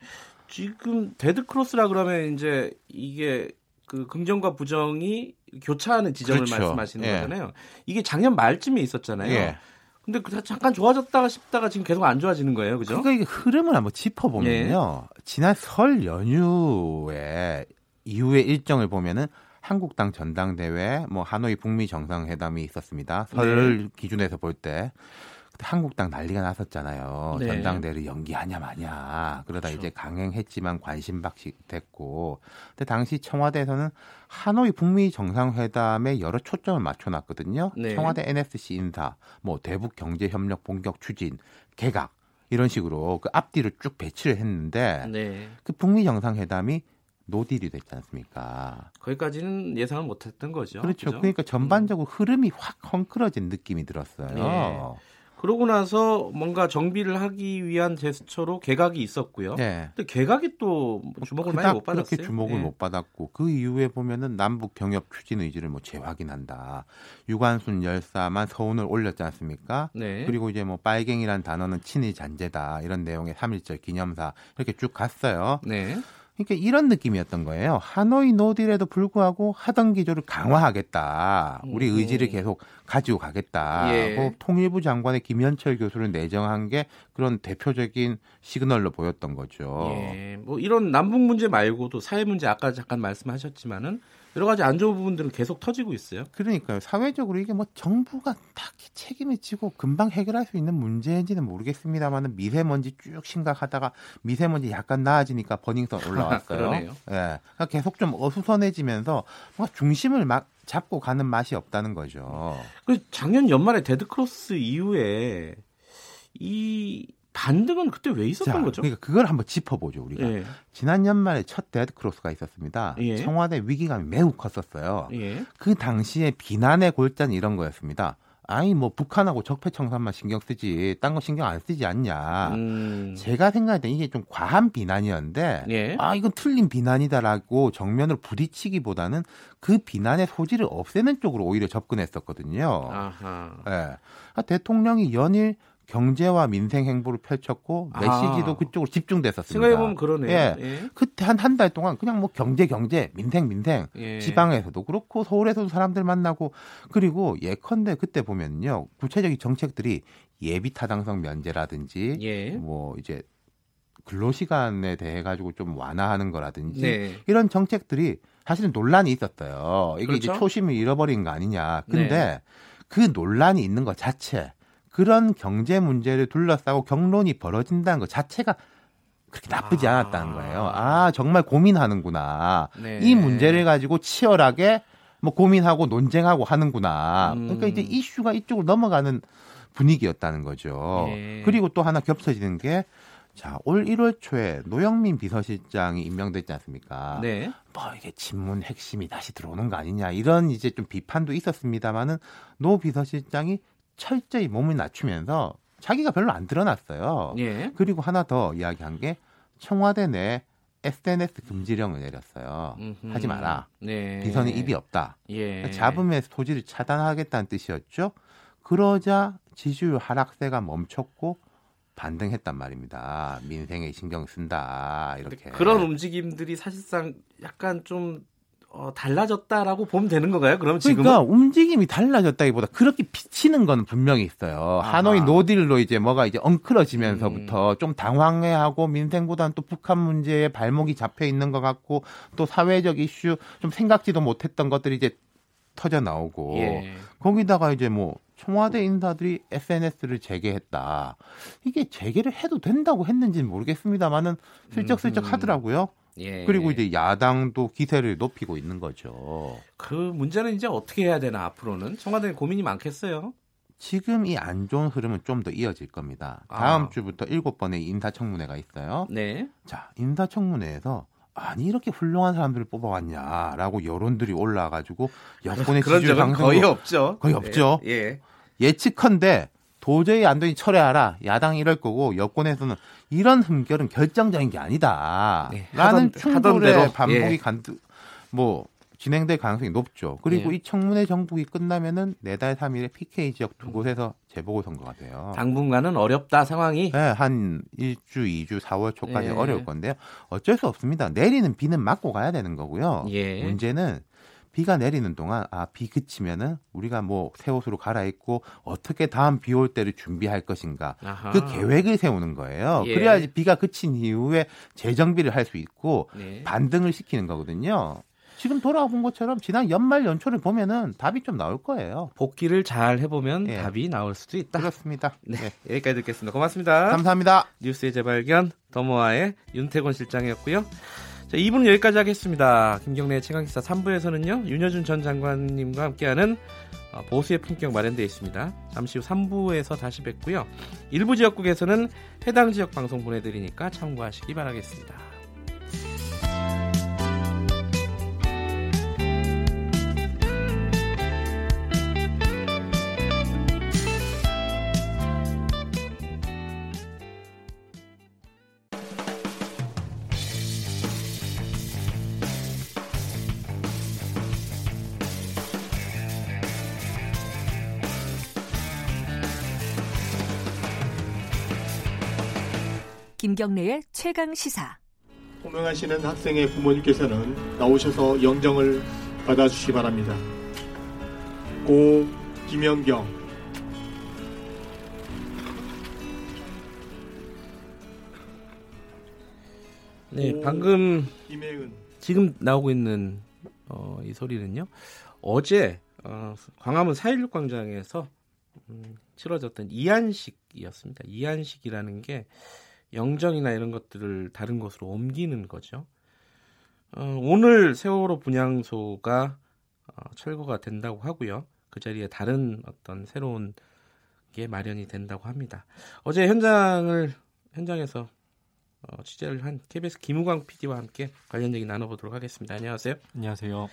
Speaker 2: 지금 dead cross라 그러면 이제 이게 그 긍정과 부정이 교차하는 지점을 그렇죠. 말씀하시는 예. 거잖아요. 이게 작년 말쯤에 있었잖아요. 예. 근데 그 잠깐 좋아졌다가 싶다가 지금 계속 안 좋아지는 거예요, 그죠?
Speaker 9: 그러니까 이게 흐름을 한번 짚어보면요. 예. 지난 설 연휴에 이후의 일정을 보면은 한국당 전당대회, 뭐 하노이 북미 정상회담이 있었습니다. 설 네. 기준에서 볼 때. 한국당 난리가 났었잖아요. 네. 전당대회를 연기하냐 마냐. 그러다 그렇죠. 이제 강행했지만 관심 박식 됐고. 근데 당시 청와대에서는 하노이 북미 정상회담에 여러 초점을 맞춰놨거든요. 네. 청와대 NSC 인사, 뭐 대북 경제 협력 본격 추진, 개각 이런 식으로 그 앞뒤를 쭉 배치를 했는데 네. 그 북미 정상회담이 no deal이 됐지 않습니까?
Speaker 2: 거기까지는 예상을 못했던 거죠.
Speaker 9: 그렇죠. 그렇죠? 그러니까 전반적으로 음. 흐름이 확 헝클어진 느낌이 들었어요. 네.
Speaker 2: 그러고 나서 뭔가 정비를 하기 위한 제스처로 개각이 있었고요. 네. 근데 개각이 또 주목을 많이 못 받았어요.
Speaker 9: 그렇게 주목을 네. 못 받았고 그 이후에 보면은 남북 경협 추진 의지를 뭐 재확인한다. 유관순 열사만 서운을 올렸지 않습니까? 네. 그리고 이제 뭐 빨갱이란 단어는 친일 잔재다 이런 내용의 3.1절 기념사 이렇게 쭉 갔어요. 네. 그러니까 이런 느낌이었던 거예요. 하노이 노딜에도 불구하고 하던 기조를 강화하겠다. 우리 음. 의지를 계속 가지고 가겠다. 예. 통일부 장관의 김현철 교수를 내정한 게 그런 대표적인 시그널로 보였던 거죠.
Speaker 2: 예. 뭐 이런 남북 문제 말고도 사회 문제 아까 잠깐 말씀하셨지만은 여러 가지 안 좋은 부분들은 계속 터지고 있어요.
Speaker 9: 그러니까요. 사회적으로 이게 뭐 정부가 딱히 책임을 지고 금방 해결할 수 있는 문제인지는 모르겠습니다만은 미세먼지 쭉 심각하다가 미세먼지 약간 나아지니까 버닝썬 올라왔어요. 그러네요. 예. 그러니까 계속 좀 어수선해지면서 뭔가 중심을 막 잡고 가는 맛이 없다는 거죠.
Speaker 2: 그 작년 연말에 dead cross 이후에 이 반등은 그때 왜 있었던
Speaker 9: 자,
Speaker 2: 거죠?
Speaker 9: 그러니까 그걸 한번 짚어보죠 우리가. 예. 지난 연말에 첫 dead cross가 있었습니다. 예. 청와대 위기감이 매우 컸었어요. 예. 그 당시에 비난의 골자는 이런 거였습니다. 아니 뭐 북한하고 적폐청산만 신경 쓰지 딴 거 신경 안 쓰지 않냐. 음. 제가 생각할 때 이게 좀 과한 비난이었는데 예. 아 이건 틀린 비난이다라고 정면으로 부딪히기보다는 그 비난의 소지를 없애는 쪽으로 오히려 접근했었거든요. 예. 아, 대통령이 연일 경제와 민생 행보를 펼쳤고 메시지도 아. 그쪽으로 집중됐었습니다.
Speaker 2: 생각해보면 그러네요. 예.
Speaker 9: 예. 그때 한 한 달 동안 그냥 뭐 경제 경제 민생 민생 예. 지방에서도 그렇고 서울에서도 사람들 만나고 그리고 예컨대 그때 보면요 구체적인 정책들이 예비 타당성 면제라든지 예. 뭐 이제 근로시간에 대해 가지고 좀 완화하는 거라든지 네. 이런 정책들이 사실은 논란이 있었어요. 이게 그렇죠? 이제 초심을 잃어버린 거 아니냐. 근데 네. 그 논란이 있는 것 자체 그런 경제 문제를 둘러싸고 경론이 벌어진다는 것 자체가 그렇게 나쁘지 아. 않았다는 거예요. 아, 정말 고민하는구나. 네. 이 문제를 가지고 치열하게 뭐 고민하고 논쟁하고 하는구나. 음. 그러니까 이제 이슈가 이쪽으로 넘어가는 분위기였다는 거죠. 네. 그리고 또 하나 겹쳐지는 게 자, 올 1월 초에 노영민 비서실장이 임명됐지 않습니까? 네. 뭐 이게 친문 핵심이 다시 들어오는 거 아니냐 이런 이제 좀 비판도 있었습니다만은 노 비서실장이 철저히 몸을 낮추면서 자기가 별로 안 드러났어요. 예. 그리고 하나 더 이야기한 게 청와대 내 SNS 금지령을 내렸어요. 음흠. 하지 마라. 네. 비선이 입이 없다. 예. 잡음의 소지를 차단하겠다는 뜻이었죠. 그러자 지지율 하락세가 멈췄고 반등했단 말입니다. 민생에 신경 쓴다 이렇게
Speaker 2: 그런 움직임들이 사실상 약간 좀 어, 달라졌다라고 보면 되는 건가요? 그럼 지금
Speaker 9: 그러니까 움직임이 달라졌다기보다 그렇게 비치는 건 분명히 있어요. 아하. 하노이 노딜로 이제 뭐가 이제 엉클어지면서부터 음. 좀 당황해하고 민생보다는 또 북한 문제에 발목이 잡혀 있는 것 같고 또 사회적 이슈 좀 생각지도 못했던 것들이 이제 터져 나오고 예. 거기다가 이제 뭐 청와대 인사들이 SNS를 재개했다. 이게 재개를 해도 된다고 했는지는 모르겠습니다만은 슬쩍슬쩍 하더라고요. 예. 그리고 이제 야당도 기세를 높이고 있는 거죠.
Speaker 2: 그 문제는 이제 어떻게 해야 되나 앞으로는 청와대 고민이 많겠어요.
Speaker 9: 지금 이 안 좋은 흐름은 좀 더 이어질 겁니다. 다음 아. 주부터 일곱 번의 인사청문회가 있어요. 네. 자, 인사청문회에서 아니 이렇게 훌륭한 사람들을 뽑아왔냐라고 여론들이 올라가지고 여권의 지지율
Speaker 2: 상승 거의 없죠.
Speaker 9: 거의 없죠. 예. 예. 예측컨대 도저히 안 되니 철회하라. 야당이 이럴 거고 여권에서는 이런 흠결은 결정적인 게 아니다. 네, 라는 충돌의 반복이 예. 간드 뭐 진행될 가능성이 높죠. 그리고 예. 이 청문회 정국이 끝나면은 내달 3일에 PK 지역 두 곳에서 재보궐 선거가 돼요.
Speaker 2: 당분간은 어렵다 상황이.
Speaker 9: 네, 한 1주, 2주, 4월 초까지 예. 어려울 건데요. 어쩔 수 없습니다. 내리는 비는 맞고 가야 되는 거고요. 예. 문제는 비가 내리는 동안 아 비 그치면은 우리가 뭐 새 옷으로 갈아입고 어떻게 다음 비 올 때를 준비할 것인가 아하. 그 계획을 세우는 거예요. 예. 그래야지 비가 그친 이후에 재정비를 할 수 있고 네. 반등을 시키는 거거든요. 지금 돌아본 것처럼 지난 연말 연초를 보면은 답이 좀 나올 거예요.
Speaker 2: 복귀를 잘 해보면 예. 답이 나올 수도 있다.
Speaker 9: 그렇습니다.
Speaker 2: 네, 네. 여기까지 듣겠습니다. 고맙습니다.
Speaker 9: 감사합니다.
Speaker 2: 뉴스의 재발견 더모아의 윤태곤 실장이었고요. 자, 2부는 여기까지 하겠습니다. 김경래 최강기사 3부에서는요, 윤여준 전 장관님과 함께하는 어, 보수의 품격 마련되어 있습니다. 잠시 후 3부에서 다시 뵙고요. 일부 지역국에서는 해당 지역 방송 보내드리니까 참고하시기 바라겠습니다.
Speaker 6: 김경래의 최강 시사.
Speaker 10: 호명하시는 학생의 부모님께서는 나오셔서 영정을 받아주시기 바랍니다. 고 김영경
Speaker 2: 네, 방금 김혜은 지금 나오고 있는 어, 이 소리는요. 어제 어, 광화문 4.16 광장에서 음, 치러졌던 이한식이었습니다. 이한식이라는 게 영정이나 이런 것들을 다른 곳으로 옮기는 거죠. 어, 오늘 세월호 분향소가 어, 철거가 된다고 하고요. 그 자리에 다른 어떤 새로운 게 마련이 된다고 합니다. 어제 현장을 현장에서 어, 취재를 한 KBS 김우광 PD와 함께 관련 얘기 나눠보도록 하겠습니다. 안녕하세요.
Speaker 11: 안녕하세요.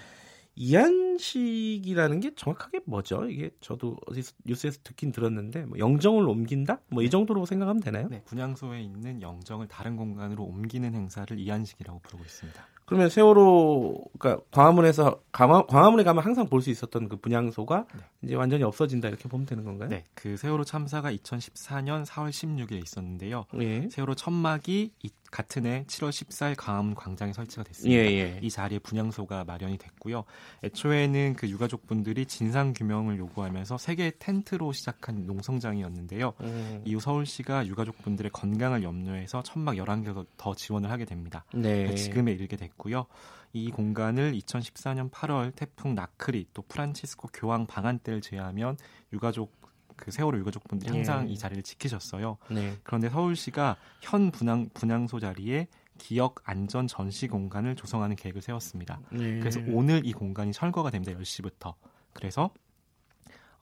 Speaker 2: 이한식이라는 게 정확하게 뭐죠? 이게 저도 어디서 뉴스에서 듣긴 들었는데 뭐 영정을 옮긴다? 뭐 이 정도로 생각하면 되나요?
Speaker 11: 네, 분향소에 있는 영정을 다른 공간으로 옮기는 행사를 이한식이라고 부르고 있습니다.
Speaker 2: 그러면 세월호 그러니까 광화문에서 광화, 광화문에 가면 항상 볼 수 있었던 그 분향소가 네. 이제 완전히 없어진다 이렇게 보면 되는 건가요?
Speaker 11: 네, 그 세월호 참사가 2014년 4월 16일에 있었는데요. 예. 세월호 천막이 같은 해 7월 14일 광화문 광장에 설치가 됐습니다. 예, 예. 이 자리에 분향소가 마련이 됐고요. 애초에는 그 유가족분들이 진상 규명을 요구하면서 세계 텐트로 시작한 농성장이었는데요. 음. 이후 서울시가 유가족분들의 건강을 염려해서 천막 11개 더 지원을 하게 됩니다. 네. 지금에 이르게 됐고요. 이 공간을 2014년 8월 태풍 나크리 또 프란치스코 교황 방한 때를 제외하면 유가족 그 세월호 유가족분들이 항상 예. 이 자리를 지키셨어요. 네. 그런데 서울시가 현 분향 분향소 자리에 기억 안전 전시 공간을 조성하는 계획을 세웠습니다. 네. 그래서 오늘 이 공간이 철거가 됩니다. 10시부터. 그래서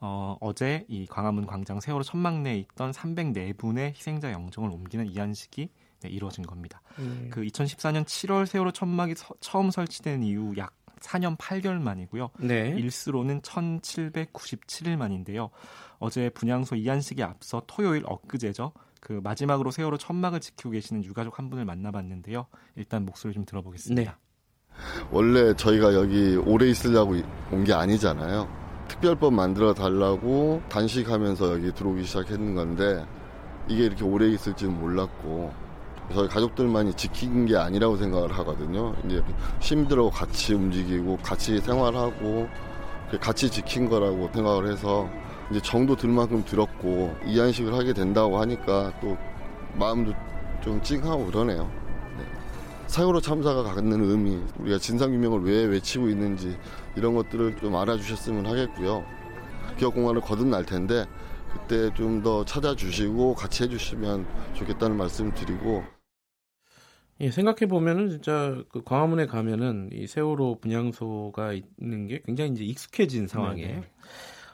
Speaker 11: 어, 어제 이 광화문 광장 세월호 천막 내에 있던 304분의 희생자 영정을 옮기는 이안식이 네, 이루어진 겁니다. 음. 그 2014년 7월 세월호 천막이 서, 처음 설치된 이후 약 4년 8개월 만이고요. 네. 일수로는 1797일 만인데요. 어제 분향소 이한식에 앞서 토요일 엊그제죠. 그 마지막으로 세월호 천막을 지키고 계시는 유가족 한 분을 만나봤는데요. 일단 목소리 좀 들어보겠습니다. 네.
Speaker 12: 원래 저희가 여기 오래 있으려고 온 게 아니잖아요. 특별법 만들어 달라고 단식하면서 여기 들어오기 시작했는 건데 이게 이렇게 오래 있을 지는 몰랐고 저희 가족들만이 지킨 게 아니라고 생각을 하거든요. 이제 시민들하고 같이 움직이고 같이 생활하고 같이 지킨 거라고 생각을 해서 이제 정도 들 만큼 들었고 이한식을 하게 된다고 하니까 또 마음도 좀 찡하고 그러네요. 네. 사고로 참사가 갖는 의미, 우리가 진상규명을 왜 외치고 있는지 이런 것들을 좀 알아주셨으면 하겠고요. 기억공간을 거듭날 텐데 그때 좀 더 찾아주시고 같이 해주시면 좋겠다는 말씀을 드리고
Speaker 2: 예, 생각해 보면은 진짜 그 광화문에 가면은 이 세월호 분향소가 있는 게 굉장히 이제 익숙해진 상황이에요. 네, 네.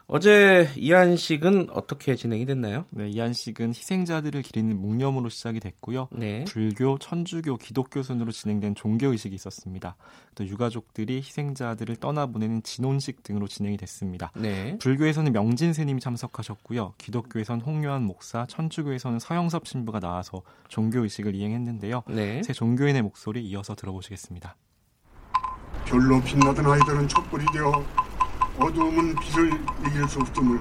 Speaker 2: 어제 이한식은 어떻게 진행이 됐나요?
Speaker 11: 네, 이한식은 희생자들을 기리는 묵념으로 시작이 됐고요. 네. 불교, 천주교, 기독교 순으로 진행된 종교 의식이 있었습니다. 또 유가족들이 희생자들을 떠나보내는 진혼식 등으로 진행이 됐습니다. 네. 불교에서는 명진 스님이 참석하셨고요. 기독교에선 홍요한 목사, 천주교에서는 서영섭 신부가 나와서 종교 의식을 이행했는데요. 네. 새 종교인의 목소리 이어서 들어보시겠습니다.
Speaker 13: 별로 빛나던 아이들은 촛불이 되어 어두움은 빛을 이길 수 없음을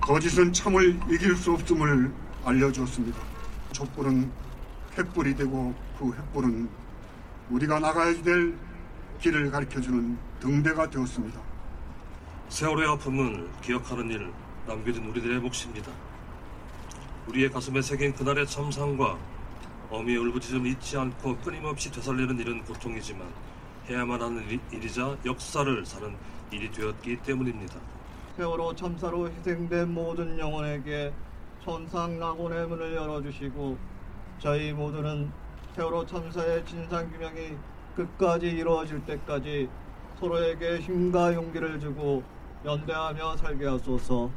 Speaker 13: 거짓은 참을 이길 수 없음을 알려주었습니다. 촛불은 횃불이 되고 그 횃불은 우리가 나가야 될 길을 가르쳐주는 등대가 되었습니다.
Speaker 14: 세월의 아픔은 기억하는 일, 남겨진 우리들의 몫입니다. 우리의 가슴에 새긴 그날의 참상과 어미의 울부짖음 잊지 않고 끊임없이 되살리는 일은 고통이지만 해야만 하는 일이자 역사를 사는 일이 되었기 때문입니다.
Speaker 15: 세월호 참사로 희생된 모든 영혼에게 천상 낙원의 문을 열어주시고 저희 모두는 세월호 참사의 진상규명이 끝까지 이루어질 때까지 서로에게 힘과 용기를 주고 연대하며 살게 하소서.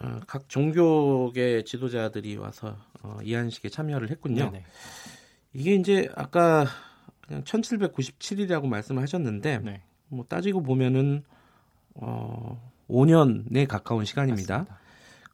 Speaker 2: 어, 각 종교계 지도자들이 와서 어, 이 한식에 참여를 했군요. 네네. 이게 이제 아까 그냥 1797이라고 말씀하셨는데 네. 뭐 따지고 보면은 어 5년에 가까운 시간입니다. 맞습니다.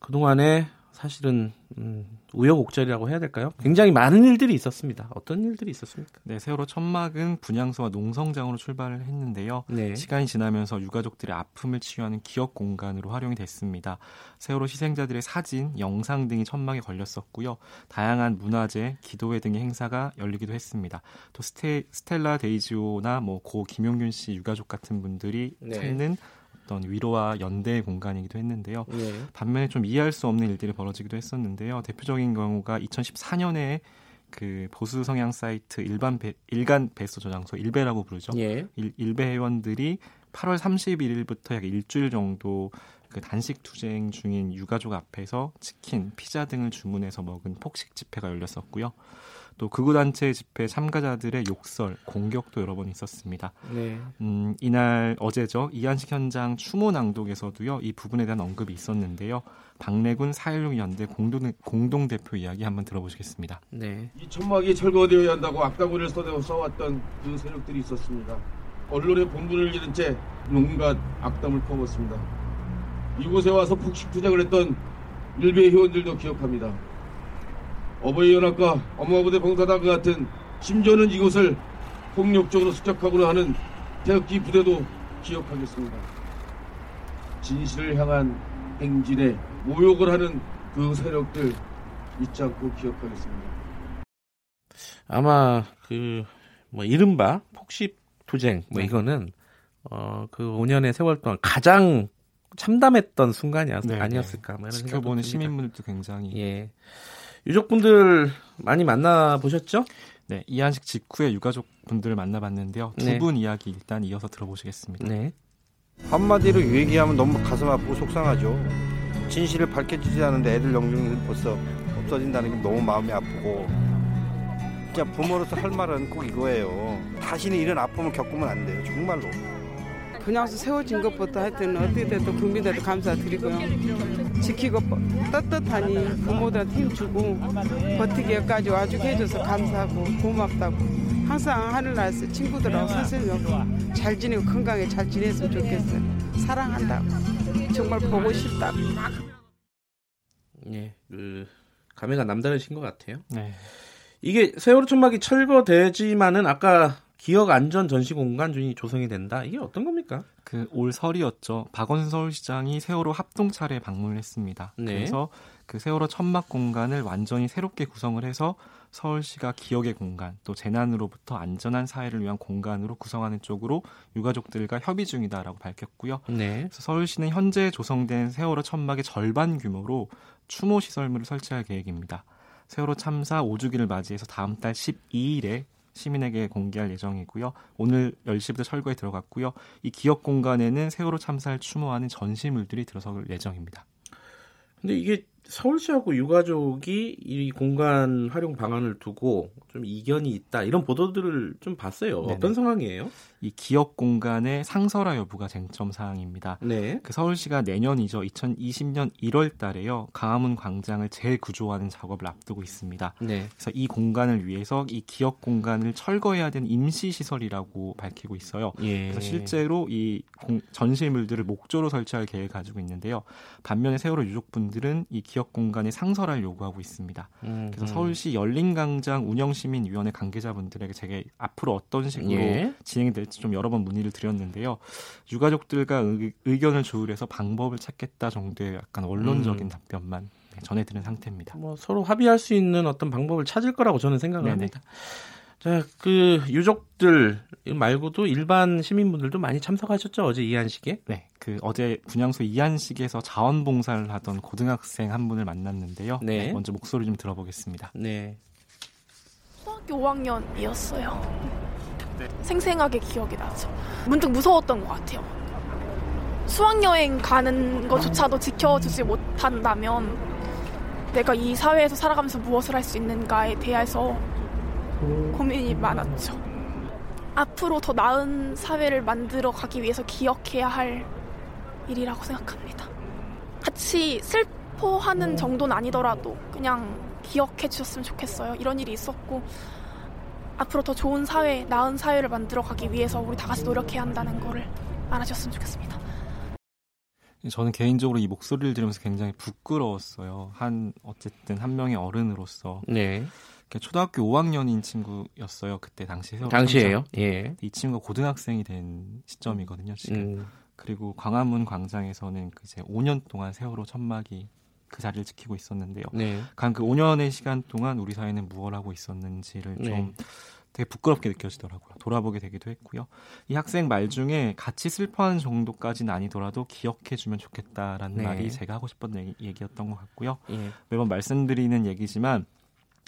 Speaker 2: 그동안에 사실은 음, 우여곡절이라고 해야 될까요? 굉장히 많은 일들이 있었습니다. 어떤 일들이 있었습니까?
Speaker 11: 네, 세월호 천막은 분향소와 농성장으로 출발을 했는데요. 네. 시간이 지나면서 유가족들의 아픔을 치유하는 기억 공간으로 활용이 됐습니다. 세월호 희생자들의 사진, 영상 등이 천막에 걸렸었고요. 다양한 문화제, 기도회 등의 행사가 열리기도 했습니다. 또 스테, 스텔라 데이지호나 뭐 고 김용균 씨 유가족 같은 분들이 네. 찾는 어떤 위로와 연대의 공간이기도 했는데요. 네. 반면에 좀 이해할 수 없는 일들이 벌어지기도 했었는데요. 대표적인 경우가 2014년에 그 보수 성향 사이트 일반 베, 일간 베스트 저장소 일베라고 부르죠. 예. 일, 일베 회원들이 8월 31일부터 약 일주일 정도 그 단식 투쟁 중인 유가족 앞에서 치킨, 피자 등을 주문해서 먹은 폭식 집회가 열렸었고요. 또 극우 단체 집회 참가자들의 욕설, 공격도 여러 번 있었습니다. 네. 음, 이날 어제죠. 이한식 현장 추모 낭독에서도요. 이 부분에 대한 언급이 있었는데요. 박래군 4.16 연대 공동, 공동 대표 이야기 한번 들어보시겠습니다.
Speaker 16: 네. 이 천막이 철거되어야 한다고 악다구를 써왔던 그 세력들이 있었습니다. 언론의 본분을 잃은 채 온갖 악담을 퍼붓습니다. 이곳에 와서 폭식 투쟁을 했던 일베 회원들도 기억합니다. 어버이 연합과 엄마부대 봉사단과 같은 심지어는 이곳을 폭력적으로 습격하고는 하는 태극기 부대도 기억하겠습니다. 진실을 향한 행진에 모욕을 하는 그 세력들 잊지 않고 기억하겠습니다.
Speaker 2: 아마 그 뭐 이른바 폭식 투쟁 뭐 네. 이거는 어 그 5년의 세월 동안 가장 참담했던 순간이 네, 아니었을까 뭐
Speaker 11: 지켜보는 시민분들도 굉장히 예.
Speaker 2: 유족분들 많이 만나 보셨죠?
Speaker 11: 네, 이한식 직후에 유가족 분들을 만나봤는데요. 두분 네. 이야기 일단 이어서 들어보시겠습니다. 네.
Speaker 17: 한마디로 얘기하면 너무 가슴 아프고 속상하죠. 진실을 밝혀지지 않는데 애들 영웅이 벌써 없어진다는 게 너무 마음이 아프고 진짜 부모로서 할 말은 꼭 이거예요. 다시는 이런 아픔을 겪으면 안 돼요. 정말로.
Speaker 18: 분양소 세워진 것부터 하여튼 어떻게 돼도 국민들한테 감사드리고요. 지키고 떳떳하니 부모들한테 힘주고 버티기까지 와주게 해줘서 감사하고 고맙다고 항상 하늘나라에서 친구들하고 선생님하고 잘 지내고 건강에 잘 지냈으면 좋겠어요. 사랑한다고 정말 보고 싶다고.
Speaker 2: 예, 그 감회가 남다르신 것 같아요. 네. 이게 세월호 천막이 철거되지만은 아까 기억 안전 전시 공간준이 조성이 된다. 이게 어떤 겁니까?
Speaker 11: 그 올 설이었죠. 박원순 서울시장이 세월호 합동 차례 방문을 했습니다. 네. 그래서 그 세월호 천막 공간을 완전히 새롭게 구성을 해서 서울시가 기억의 공간, 또 재난으로부터 안전한 사회를 위한 공간으로 구성하는 쪽으로 유가족들과 협의 중이다라고 밝혔고요. 네. 그래서 서울시는 현재 조성된 세월호 천막의 절반 규모로 추모 시설물을 설치할 계획입니다. 세월호 참사 5주기를 맞이해서 다음 달 12일에 시민에게 공개할 예정이고요. 오늘 10시부터 철거에 들어갔고요. 이 기업 공간에는 세월호 참사를 추모하는 전시물들이 들어설 예정입니다.
Speaker 2: 근데 이게 서울시하고 유가족이 이 공간 활용 방안을 두고 좀 이견이 있다 이런 보도들을 좀 봤어요. 네네. 어떤 상황이에요?
Speaker 11: 이 기업 공간의 상설화 여부가 쟁점 사항입니다. 네. 그 서울시가 내년이죠. 2020년 1월 달에요. 강화문 광장을 재구조하는 작업을 앞두고 있습니다. 네. 그래서 이 공간을 위해서 이 기업 공간을 철거해야 되는 임시 시설이라고 밝히고 있어요. 예. 그래서 실제로 이 공, 전시물들을 목조로 설치할 계획을 가지고 있는데요. 반면에 세월호 유족분들은 이 기업 공간의 상설화를 요구하고 있습니다. 음, 그래서 서울시 열린광장 운영시민위원회 관계자분들에게 제게 앞으로 어떤 식으로 예. 진행이 될지 좀 여러 번 문의를 드렸는데요. 유가족들과 의, 견을 조율해서 방법을 찾겠다 정도의 약간 원론적인 음. 답변만 네, 전해드린 상태입니다.
Speaker 2: 뭐 서로 합의할 수 있는 어떤 방법을 찾을 거라고 저는 생각을 합니다. 자, 그 유족들 말고도 일반 시민분들도 많이 참석하셨죠 어제 이한식에?
Speaker 11: 네, 그 어제 분양소 이한식에서 자원봉사를 하던 고등학생 한 분을 만났는데요. 네. 네 먼저 목소리 좀 들어보겠습니다. 네.
Speaker 19: 초등학교 5학년이었어요. 네. 생생하게 기억이 나죠. 문득 무서웠던 것 같아요. 수학여행 가는 것조차도 지켜주지 못한다면 내가 이 사회에서 살아가면서 무엇을 할 수 있는가에 대해서 고민이 많았죠. 앞으로 더 나은 사회를 만들어 가기 위해서 기억해야 할 일이라고 생각합니다. 같이 슬퍼하는 정도는 아니더라도 그냥 기억해 주셨으면 좋겠어요. 이런 일이 있었고 앞으로 더 좋은 사회, 나은 사회를 만들어 가기 위해서 우리 다 같이 노력해야 한다는 거를 알아주셨으면 좋겠습니다.
Speaker 11: 저는 개인적으로 이 목소리를 들으면서 굉장히 부끄러웠어요. 한 어쨌든 한 명의 어른으로서. 네. 초등학교 5학년인 친구였어요. 그때 당시 세월
Speaker 2: 당시에요. 예.
Speaker 11: 이 친구가 고등학생이 된 시점이거든요. 지금. 음. 그리고 광화문 광장에서는 그 이제 5년 동안 세월호 천막이 그 자리를 지키고 있었는데요. 네. 간그 5년의 시간 동안 우리 사회는 무엇 하고 있었는지를 네. 좀 되게 부끄럽게 느껴지더라고요. 돌아보게 되기도 했고요. 이 학생 말 중에 같이 슬퍼하는 정도까지는 아니더라도 기억해주면 좋겠다라는 네. 말이 제가 하고 싶었던 얘기, 였던것 같고요. 예. 매번 말씀드리는 얘기지만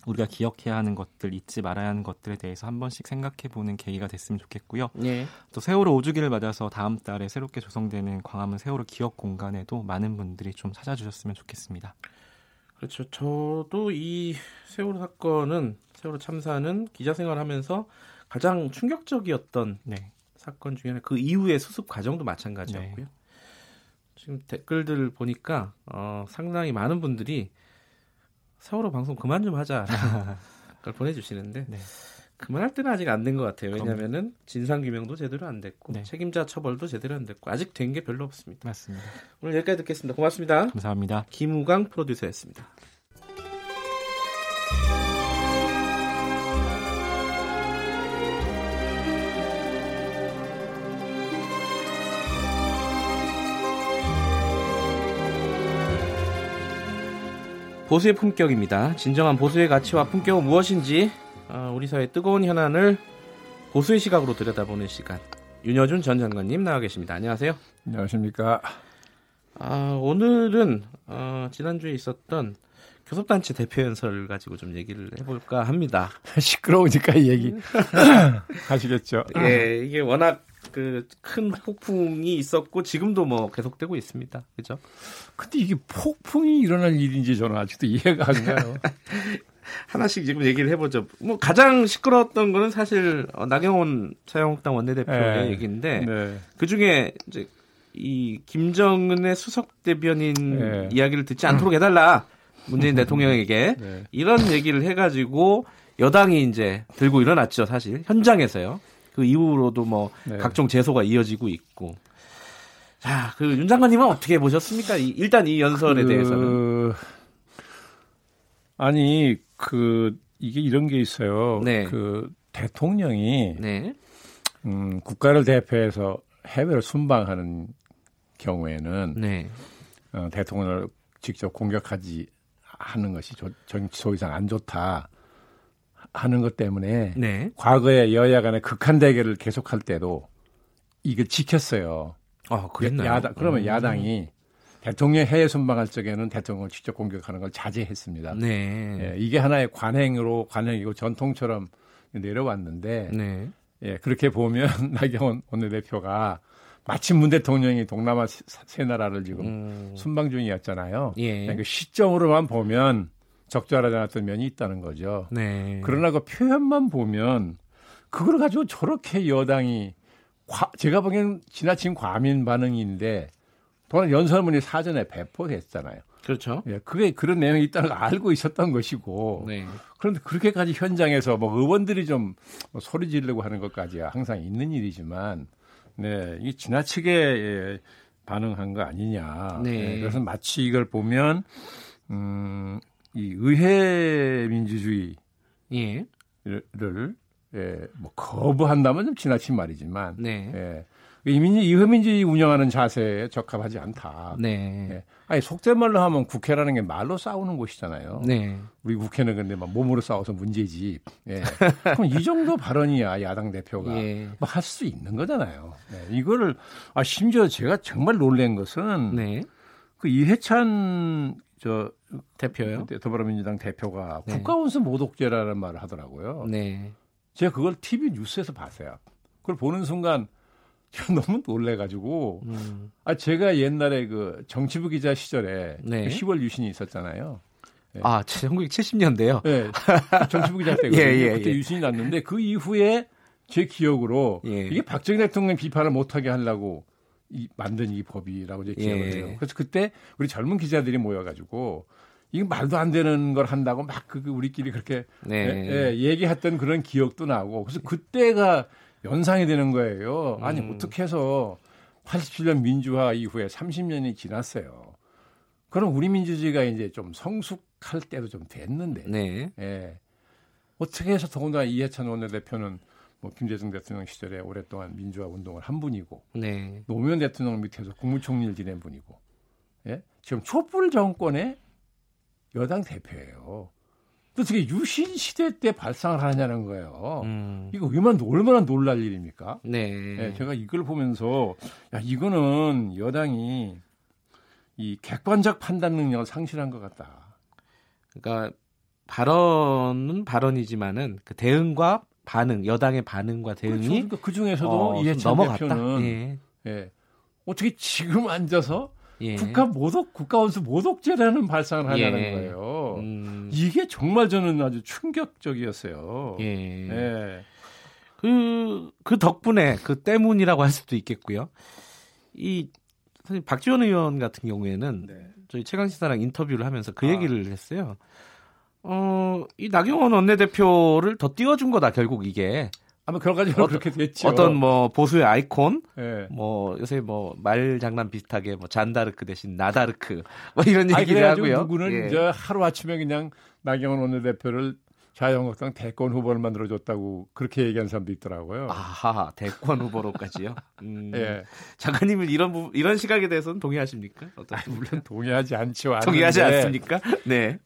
Speaker 11: 우리가 기억해야 하는 것들, 잊지 말아야 하는 것들에 대해서 한 번씩 생각해 보는 계기가 됐으면 좋겠고요. 네. 또 세월호 5주기를 맞아서 다음 달에 새롭게 조성되는 광화문 세월호 기억 공간에도 많은 분들이 좀 찾아주셨으면 좋겠습니다.
Speaker 2: 그렇죠. 저도 이 세월호 사건은 세월호 참사는 기자 생활하면서 가장 충격적이었던 네. 사건 중에 하나. 그 이후의 수습 과정도 마찬가지였고요. 네. 지금 댓글들 보니까 어, 상당히 많은 분들이 세월호 방송 그만 좀 하자. 걸 보내주시는데 네. 그만할 때는 아직 안 된 것 같아요. 왜냐하면은 진상 규명도 제대로 안 됐고 네. 책임자 처벌도 제대로 안 됐고 아직 된 게 별로 없습니다.
Speaker 11: 맞습니다.
Speaker 2: 오늘 여기까지 듣겠습니다. 고맙습니다.
Speaker 11: 감사합니다.
Speaker 2: 김우강 프로듀서였습니다. 보수의 품격입니다. 진정한 보수의 가치와 품격은 무엇인지 어, 우리 사회의 뜨거운 현안을 보수의 시각으로 들여다보는 시간. 윤여준 전 장관님 나와 계십니다. 안녕하세요.
Speaker 20: 안녕하십니까.
Speaker 2: 아, 오늘은 어, 지난주에 있었던 교섭단체 대표 연설을 가지고 좀 얘기를 해볼까 합니다.
Speaker 20: 시끄러우니까 이 얘기 하시겠죠.
Speaker 2: 예, 이게 워낙 그 큰 폭풍이 있었고 지금도 뭐 계속되고 있습니다. 그죠?
Speaker 20: 근데 이게 폭풍이 일어날 일인지 저는 아직도 이해가 안 가요.
Speaker 2: 하나씩 지금 얘기를 해보죠. 뭐 가장 시끄러웠던 거는 사실 어, 나경원 자유한국당 원내대표의 네. 얘기인데 네. 그 중에 이제 이 김정은의 수석 대변인 네. 이야기를 듣지 않도록 해달라 문재인 대통령에게 네. 이런 얘기를 해가지고 여당이 이제 들고 일어났죠 사실 현장에서요. 그 이후로도 뭐 네. 각종 제소가 이어지고 있고. 자, 그 윤 장관님은 어떻게 보셨습니까? 이, 일단 이 연설에 그... 대해서는.
Speaker 20: 아니, 그 이게 이런 게 있어요. 네. 그 대통령이 네. 음, 국가를 대표해서 해외를 순방하는 경우에는 네. 어, 대통령을 직접 공격하지 하는 것이 조, 정치 소위상 안 좋다. 하는 것 때문에 네. 과거에 여야 간의 극한 대결을 계속할 때도 이걸 지켰어요.
Speaker 2: 아, 그랬나요?
Speaker 20: 야당, 그러면 음. 야당이 대통령 해외 순방할 적에는 대통령을 직접 공격하는 걸 자제했습니다. 네. 예, 이게 하나의 관행으로 관행이고 전통처럼 내려왔는데 네. 예, 그렇게 보면 나경원 원내대표가 마침 문 대통령이 동남아 세 나라를 지금 음. 순방 중이었잖아요. 예. 그러니까 그 시점으로만 보면 적절하지 않았던 면이 있다는 거죠. 네. 그러나 그 표현만 보면 그걸 가지고 저렇게 여당이 과, 제가 보기엔 지나친 과민 반응인데 또한 연설문이 사전에 배포했잖아요.
Speaker 2: 그렇죠.
Speaker 20: 예, 그게 그런 내용이 있다는 걸 알고 있었던 것이고. 네. 그런데 그렇게까지 현장에서 뭐 의원들이 좀 뭐 소리 지르고 하는 것까지 항상 있는 일이지만, 네, 이게 지나치게 예, 반응한 거 아니냐. 네. 네. 그래서 마치 이걸 보면, 음, 이 의회 민주주의를 예. 예, 뭐 거부한다면 좀 지나친 말이지만 네. 예. 이민주 이회민주주의 운영하는 자세에 적합하지 않다. 네. 예. 아니 속된 말로 하면 국회라는 게 말로 싸우는 곳이잖아요. 네. 우리 국회는 근데 막 몸으로 싸워서 문제지. 예. 그럼 이 정도 발언이야 야당 대표가 예. 뭐할 수 있는 거잖아요. 네. 이거를 아 심지어 제가 정말 놀란 것은 네. 그 이해찬 저
Speaker 2: 대표요?
Speaker 20: 더불어민주당 대표가 네. 국가원수 모독죄라는 말을 하더라고요. 네. 제가 그걸 TV 뉴스에서 봤어요. 그걸 보는 순간 제가 너무 놀래가지고 음. 아 제가 옛날에 그 정치부 기자 시절에 네. 10월 그 유신이 있었잖아요.
Speaker 2: 네. 아 1970년대요?
Speaker 20: 네. 정치부 기자 때거든요. 예, 예, 그때 예. 유신이 났는데 그 이후에 제 기억으로 예. 이게 박정희 대통령 비판을 못하게 하려고 이, 만든 이 법이라고 이제 기억을 예. 해요. 그래서 그때 우리 젊은 기자들이 모여가지고 이거 말도 안 되는 걸 한다고 막 그 우리끼리 그렇게 네. 예, 예, 얘기했던 그런 기억도 나고 그래서 그때가 연상이 되는 거예요. 아니 음. 어떻게 해서 87년 민주화 이후에 30년이 지났어요. 그럼 우리 민주주의가 이제 좀 성숙할 때도 좀 됐는데. 네. 예. 어떻게 해서 더군다나 이해찬 원내대표는 뭐 김대중 대통령 시절에 오랫동안 민주화 운동을 한 분이고 네. 노무현 대통령 밑에서 국무총리를 지낸 분이고 예? 지금 촛불 정권의 여당 대표예요. 어떻게 유신 시대 때 발상을 하냐는 거예요. 음. 이거 얼마나, 얼마나 놀랄 일입니까? 네. 네. 제가 이걸 보면서 야 이거는 여당이 이 객관적 판단 능력을 상실한 것 같다.
Speaker 2: 그러니까 발언은 발언이지만은 그 대응과 반응, 여당의 반응과 대응이 그렇죠.
Speaker 20: 그러니까 그 중에서도 어, 이해찬 대표는 예. 예. 어떻게 지금 앉아서 예. 국가 모독 국가 원수 모독죄라는 발상을 하냐는 예. 거예요. 음. 이게 정말 저는 아주 충격적이었어요. 예. 예.
Speaker 2: 그, 그 덕분에 그 때문이라고 할 수도 있겠고요. 이 사실 박지원 의원 같은 경우에는 네. 저희 최강 시사랑 인터뷰를 하면서 그 아. 얘기를 했어요. 어, 이 나경원 원내대표를 더 띄워준 거다 결국 이게.
Speaker 20: 아마 결과적으로 어, 그렇게 됐죠.
Speaker 2: 어떤 뭐 보수의 아이콘, 네. 뭐 요새 뭐 말 장난 비슷하게 뭐 잔다르크 대신 나다르크 뭐 이런 얘기를 하고요.
Speaker 20: 누구는 예. 이제 하루 아침에 그냥 나경원 원내대표를 자유한국당 대권 후보를 만들어줬다고 그렇게 얘기한 사람도 있더라고요.
Speaker 2: 아하 대권 후보로까지요. 음, 예. 작가님은 이런 부, 이런 시각에 대해서는 동의하십니까?
Speaker 20: 어떤 아, 물론 동의하지 않죠.
Speaker 2: 동의하지 않습니까? 네.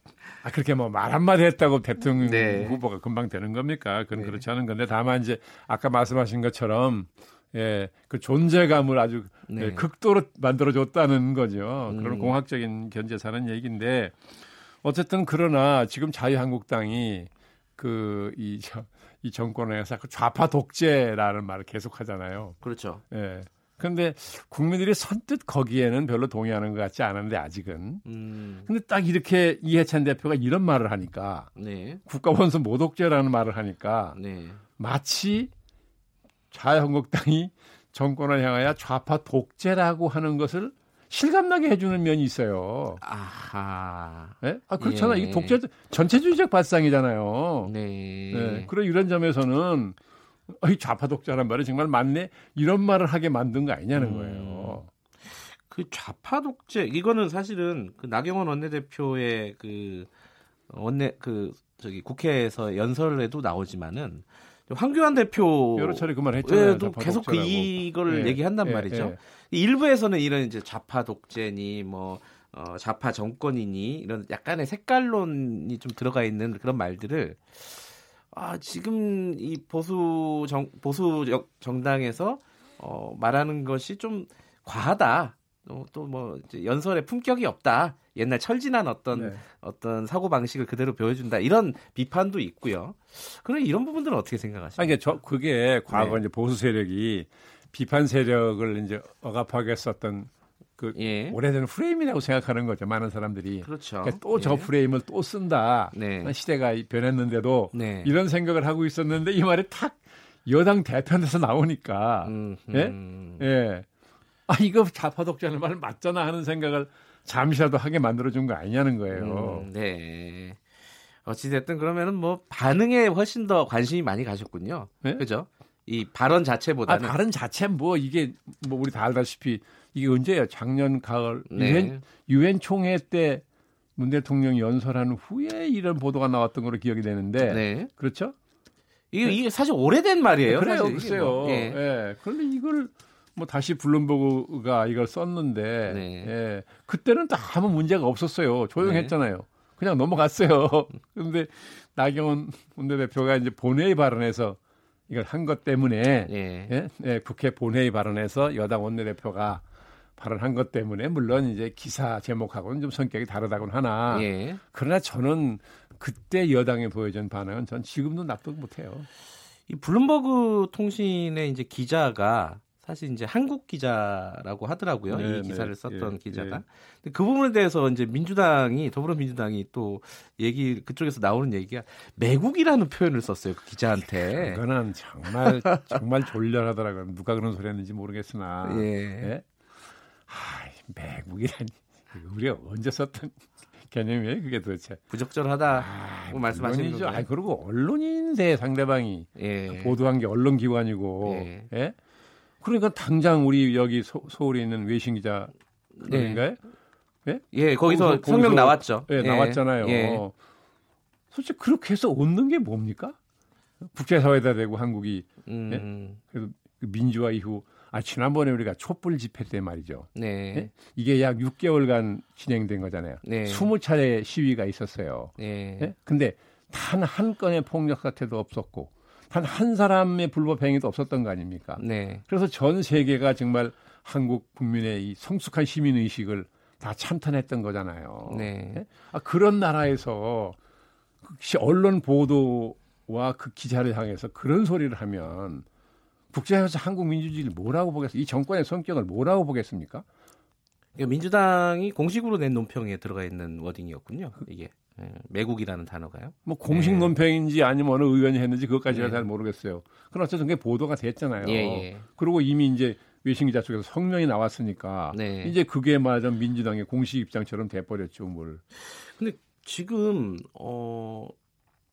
Speaker 20: 아, 그렇게 뭐 말 한마디 했다고 대통령 네. 후보가 금방 되는 겁니까? 그건 네. 그렇지 않은 건데 다만 이제 아까 말씀하신 것처럼 예, 그 존재감을 아주 네. 예, 극도로 만들어줬다는 거죠. 음. 그런 공학적인 견제사는 얘기인데 어쨌든 그러나 지금 자유한국당이 그이 이 정권에서 그 좌파 독재라는 말을 계속 하잖아요.
Speaker 2: 그렇죠.
Speaker 20: 예. 근데 국민들이 선뜻 거기에는 별로 동의하는 것 같지 않은데 아직은. 음. 근데 딱 이렇게 이해찬 대표가 이런 말을 하니까 네. 국가 원수 모독죄라는 말을 하니까 네. 마치 자유한국당이 정권을 향하여 좌파 독재라고 하는 것을 실감나게 해주는 면이 있어요. 아하. 네? 아 그렇잖아. 예. 이게 독재 전체주의적 발상이잖아요. 네. 네. 그런 이런 점에서는 이 좌파 독자란 말이 정말 맞네 이런 말을 하게 만든 거 아니냐는 음. 거예요.
Speaker 2: 그 좌파 독재 이거는 사실은 그 나경원 원내대표의 그 원내 그 저기 국회에서 연설에도 나오지만은 황교안 대표
Speaker 20: 여러 차례 그 말 했잖아요.
Speaker 2: 계속 그 이거를 예, 얘기한단 예, 말이죠. 예. 일부에서는 이런 이제 좌파 독재니 뭐 어, 좌파 정권이니 이런 약간의 색깔론이 좀 들어가 있는 그런 말들을 아, 지금 이 보수 정 보수 정당에서 어, 말하는 것이 좀 과하다. 어, 또뭐 연설에 품격이 없다. 옛날 철진한 어떤 네. 어떤 사고 방식을 그대로 보여준다. 이런 비판도 있고요. 그럼 이런 부분들은 어떻게 생각하십니까?
Speaker 20: 아니, 저 그게 과거 네. 이제 보수 세력이 비판 세력을 이제 억압하게 썼던 그 예. 오래된 프레임이라고 생각하는 거죠. 많은 사람들이.
Speaker 2: 그렇죠.
Speaker 20: 그러니까 또저 예. 프레임을 또 쓴다. 네. 시대가 변했는데도 네. 이런 생각을 하고 있었는데 이 말이 탁 여당 대편에서 나오니까 음, 음. 예. 예. 아 이거 좌파 독자는 말 맞잖아 하는 생각을 잠시라도 하게 만들어준 거 아니냐는 거예요.
Speaker 2: 음, 네. 어찌됐든 그러면은 뭐 반응에 훨씬 더 관심이 많이 가셨군요. 네? 그죠? 이 발언 자체보다는
Speaker 20: 아, 발언 자체 뭐 이게 뭐 우리 다 알다시피 이게 언제예요? 작년 가을 네. 유엔 유엔 총회 때 문 대통령이 연설한 후에 이런 보도가 나왔던 걸로 기억이 되는데 네. 그렇죠?
Speaker 2: 이게, 네. 이게 사실 오래된 말이에요.
Speaker 20: 그래요, 글쎄요. 뭐, 예. 예. 그런데 이걸 뭐 다시 블룸버그가 이걸 썼는데 네. 예. 그때는 또 아무 문제가 없었어요. 조용했잖아요. 네. 그냥 넘어갔어요. 그런데 나경원 원내대표가 이제 본회의 발언에서 이걸 한 것 때문에 예. 예? 예, 국회 본회의 발언에서 여당 원내대표가 발언한 것 때문에 물론 이제 기사 제목하고는 좀 성격이 다르다고는 하나 예. 그러나 저는 그때 여당에 보여준 반응은 전 지금도 납득 못해요.
Speaker 2: 이 블룸버그 통신의 이제 기자가 사실 이제 한국 기자라고 하더라고요. 네, 이 기사를 네. 썼던 예, 기자가. 예. 그 부분에 대해서 이제 민주당이 더불어민주당이 또 얘기 그쪽에서 나오는 얘기가 매국이라는 표현을 썼어요. 그 기자한테.
Speaker 20: 그거는 정말 정말 졸렬하더라고요. 누가 그런 소리 했는지 모르겠으나. 예. 예? 하, 매국이라니. 우리가 언제 썼던 개념이에요, 그게 도대체.
Speaker 2: 부적절하다고 아, 말씀하시는 거죠.
Speaker 20: 아, 그리고 언론인데 상대방이 예. 보도한 게 언론 기관이고, 예. 예? 그러니까 당장 우리 여기 서, 울에 있는 외신 기자 인가요?
Speaker 2: 네? 예, 거기서 거기서, 성명 나왔죠.
Speaker 20: 예, 예. 나왔잖아요. 예. 솔직히 그렇게 해서 얻는 게 뭡니까? 국제사회다 되고 한국이 음. 예? 그래도 그 민주화 이후 아 지난번에 우리가 촛불 집회 때 말이죠. 네. 예? 이게 약 6개월간 진행된 거잖아요. 네. 20차례 시위가 있었어요. 네. 예? 근데 단 한 건의 폭력 사태도 없었고 단 한 사람의 불법 행위도 없었던 거 아닙니까? 네. 그래서 전 세계가 정말 한국 국민의 이 성숙한 시민 의식을 다 참탄했던 거잖아요. 네. 예? 아, 그런 나라에서 언론 보도와 그 기자를 향해서 그런 소리를 하면 국제에서 한국 민주주의를 뭐라고 보겠어요? 이 정권의 성격을 뭐라고 보겠습니까?
Speaker 2: 민주당이 공식으로 낸 논평에 들어가 있는 워딩이었군요. 이게 예, 매국이라는 단어가요.
Speaker 20: 뭐 공식 네. 논평인지 아니면 어느 의원이 했는지 그것까지는 네. 잘 모르겠어요. 그러나 어쨌든 그게 보도가 됐잖아요. 예, 예. 그리고 이미 이제 외신 기자 쪽에서 성명이 나왔으니까 네. 이제 그게 말하자 민주당의 공식 입장처럼 돼버렸죠, 뭘.
Speaker 2: 근데 지금 어.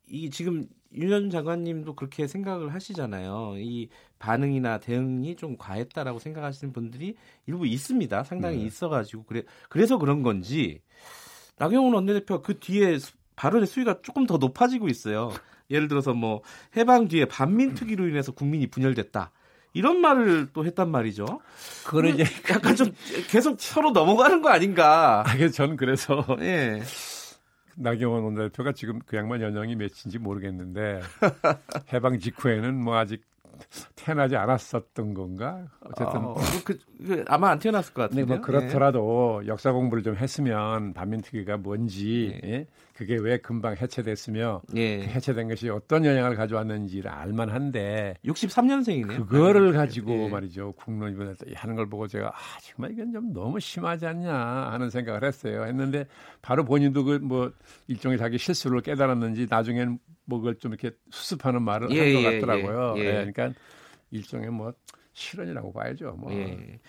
Speaker 2: 이 지금 윤현 장관님도 그렇게 생각을 하시잖아요. 이 반응이나 대응이 좀 과했다라고 생각하시는 분들이 일부 있습니다. 상당히 네. 있어가지고 그래 그래서 그런 건지 나경원 원내대표 그 뒤에 발언의 수위가 조금 더 높아지고 있어요. 예를 들어서 뭐 해방 뒤에 반민특위로 인해서 국민이 분열됐다. 이런 말을 또 했단 말이죠.
Speaker 20: 그거는 이제
Speaker 2: 약간 좀 계속 서로 넘어가는 거 아닌가.
Speaker 20: 아, 저는 그래서 예. 나경원 원내대표가 지금 그 양반 연령이 몇인지 모르겠는데 해방 직후에는 뭐 아직 태어나지 않았었던 건가? 어쨌든 어,
Speaker 2: 그, 그, 아마 안 태어났을 것 같은데.
Speaker 20: 네, 뭐 그렇더라도 네. 역사 공부를 좀 했으면 반민특위가 뭔지 네. 예? 그게 왜 금방 해체됐으며 예. 그 해체된 것이 어떤 영향을 가져왔는지를 알만한데
Speaker 2: 63년생이네요.
Speaker 20: 그거를 가지고 예. 말이죠 국론이번에 하는 걸 보고 제가 아 정말 이건 좀 너무 심하지 않냐 하는 생각을 했어요. 했는데 바로 본인도 그 뭐 일종의 자기 실수를 깨달았는지 나중에는 뭐 그걸 좀 이렇게 수습하는 말을 예, 한것 예, 같더라고요. 예, 예. 예, 그러니까 일종의 뭐 실언이라고 봐야죠. 뭐. 예.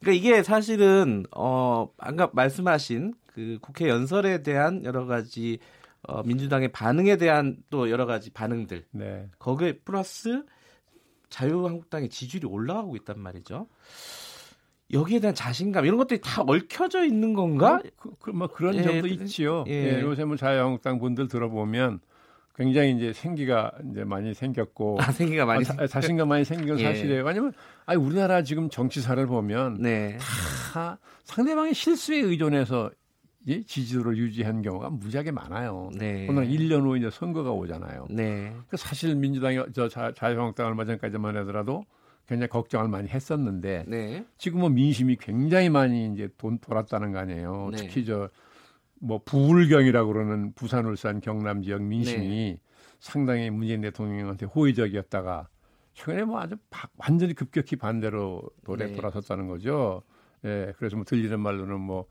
Speaker 2: 그러니까 이게 사실은 어 아까 말씀하신 그 국회 연설에 대한 여러 가지 어, 민주당의 반응에 대한 또 여러 가지 반응들. 네. 거기에 플러스 자유한국당의 지지율이 올라가고 있단 말이죠. 여기에 대한 자신감 이런 것들이 다 얽혀져 있는 건가?
Speaker 20: 그, 그, 뭐 그런 예, 점도 있지요. 예. 예, 요새 뭐 자유한국당 분들 들어보면 굉장히 이제 생기가 이제 많이 생겼고
Speaker 2: 아, 생기가 많이
Speaker 20: 아, 자, 신감 많이 생긴 건 예. 사실이에요. 왜냐면 아니 우리나라 지금 정치사를 보면 네. 다 상대방의 실수에 의존해서 예? 지지도를 유지한 경우가 무지하게 많아요. 네. 오늘 1년 후 이제 선거가 오잖아요. 네. 그 사실 민주당이 저 자, 자유한국당 얼마 전까지만 하더라도 굉장히 걱정을 많이 했었는데 네. 지금은 민심이 굉장히 많이 이제 돈 돌았다는 거 아니에요. 네. 특히 저 뭐 부울경이라고 그러는 부산, 울산, 경남 지역 민심이 네. 상당히 문재인 대통령한테 호의적이었다가 최근에 뭐 아주 바, 완전히 급격히 반대로 노래 네. 돌아섰다는 거죠. 예, 그래서 뭐 들리는 말로는 뭐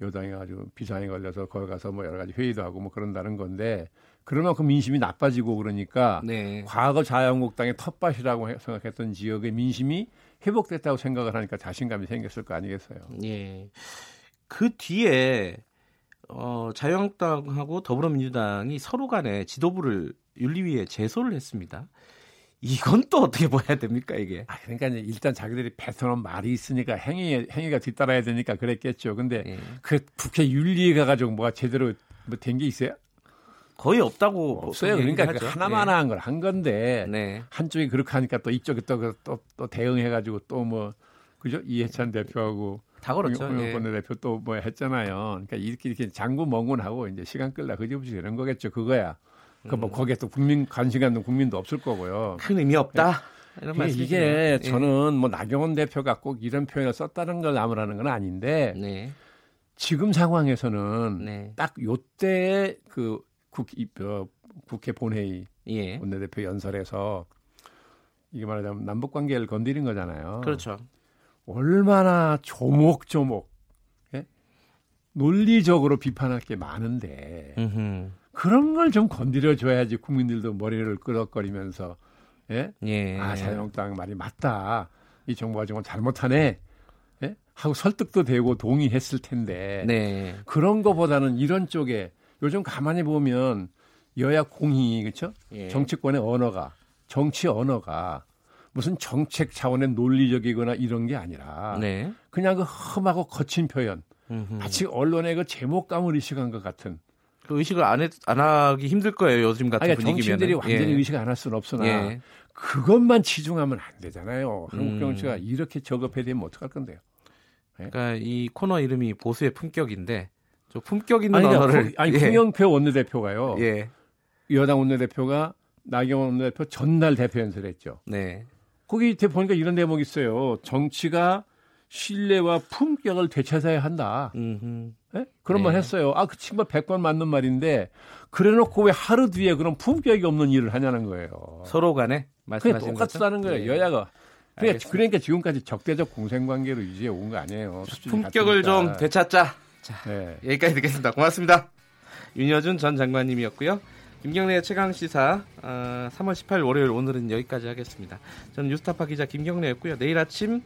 Speaker 20: 여당이 아주 비상이 걸려서 거기 가서 뭐 여러 가지 회의도 하고 뭐 그런다는 건데 그러면큼 민심이 나빠지고 그러니까 네. 과거 자유한국당의 텃밭이라고 생각했던 지역의 민심이 회복됐다고 생각을 하니까 자신감이 생겼을 거 아니겠어요. 예.
Speaker 2: 그 뒤에 어, 자유한국당하고 더불어민주당이 서로 간에 지도부를 윤리위에 제소를 했습니다. 이건 또 어떻게 봐야 됩니까 이게?
Speaker 20: 아, 그러니까 일단 자기들이 뱉어놓은 말이 있으니까 행위 행위가 뒤따라야 되니까 그랬겠죠. 근데 예. 그 국회 윤리에 가가지고 뭐가 제대로 뭐된게 있어요?
Speaker 2: 거의 없다고
Speaker 20: 뭐 없어요. 그러니까 그 하나만한 예. 걸한 건데 네. 한쪽이 그렇게 하니까 또 이쪽이 또또 또, 또 대응해가지고 또 뭐 그죠 이해찬 대표하고
Speaker 2: 다 그렇죠.
Speaker 20: 홍영권 예. 대표 또 뭐 했잖아요. 그러니까 이렇게 이렇게 장구 멍군하고 이제 시간 끌라 그지없이 되는 거겠죠. 그거야. 그뭐 음. 거기에 또 국민 관심 갖는 국민도 없을 거고요.
Speaker 2: 큰 의미 없다.
Speaker 20: 예. 이런 말씀 이게 예. 저는 뭐 나경원 대표가 꼭 이런 표현을 썼다는 걸 나무라는 건 아닌데 네. 지금 상황에서는 네. 딱 요때 그 국, 어, 국회 본회의 예. 원내대표 연설에서 이게 말하자면 남북 관계를 건드린 거잖아요.
Speaker 2: 그렇죠.
Speaker 20: 얼마나 조목조목 예? 논리적으로 비판할 게 많은데 음흠. 그런 걸 좀 건드려 줘야지 국민들도 머리를 끄덕거리면서 예? 예. 아 자유한국당 말이 맞다. 이 정부가 정말 잘못하네. 예? 하고 설득도 되고 동의했을 텐데 네. 그런 거보다는 이런 쪽에 요즘 가만히 보면 여야 공이 그렇죠? 예. 정치권의 언어가 정치 언어가 무슨 정책 차원의 논리적이거나 이런 게 아니라 네. 그냥 그 험하고 거친 표현. 마치 언론의 그 제목감을 의식한 것 같은
Speaker 2: 그 의식을 안, 했, 안 하기 힘들 거예요 요즘 같은 아니, 분위기면
Speaker 20: 정치인들이 완전히 예. 의식 안 할 수는 없으나 예. 그것만 치중하면 안 되잖아요 한국 음. 정치가 이렇게 저급해 되면 어떡할 건데요
Speaker 2: 예? 그러니까 이 코너 이름이 보수의 품격인데 저 품격 있는 아니, 언어를
Speaker 20: 아니 예. 홍영표 원내대표가요 예. 여당 원내대표가 나경원 원내대표 전날 대표 연설을 했죠 네. 거기 보니까 이런 대목이 있어요 정치가 신뢰와 품격을 되찾아야 한다. 네? 그런 네. 말 했어요. 아, 그 친구가 100번 맞는 말인데 그래 놓고 왜 하루 뒤에 그런 품격이 없는 일을 하냐는 거예요.
Speaker 2: 서로 간에 말씀하신
Speaker 20: 똑같다는 거예요. 네. 여야가. 그러니까, 그러니까, 지금까지 적대적 공생관계로 유지해 온 거 아니에요.
Speaker 2: 품격을 좀 되찾자. 자, 네. 여기까지 듣겠습니다. 고맙습니다. 윤여준 전 장관님이었고요. 김경래의 최강 시사 어, 3월 18일 월요일 오늘은 여기까지 하겠습니다. 저는 뉴스타파 기자 김경래였고요. 내일 아침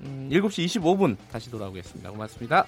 Speaker 2: 음, 7시 25분 다시 돌아오겠습니다. 고맙습니다.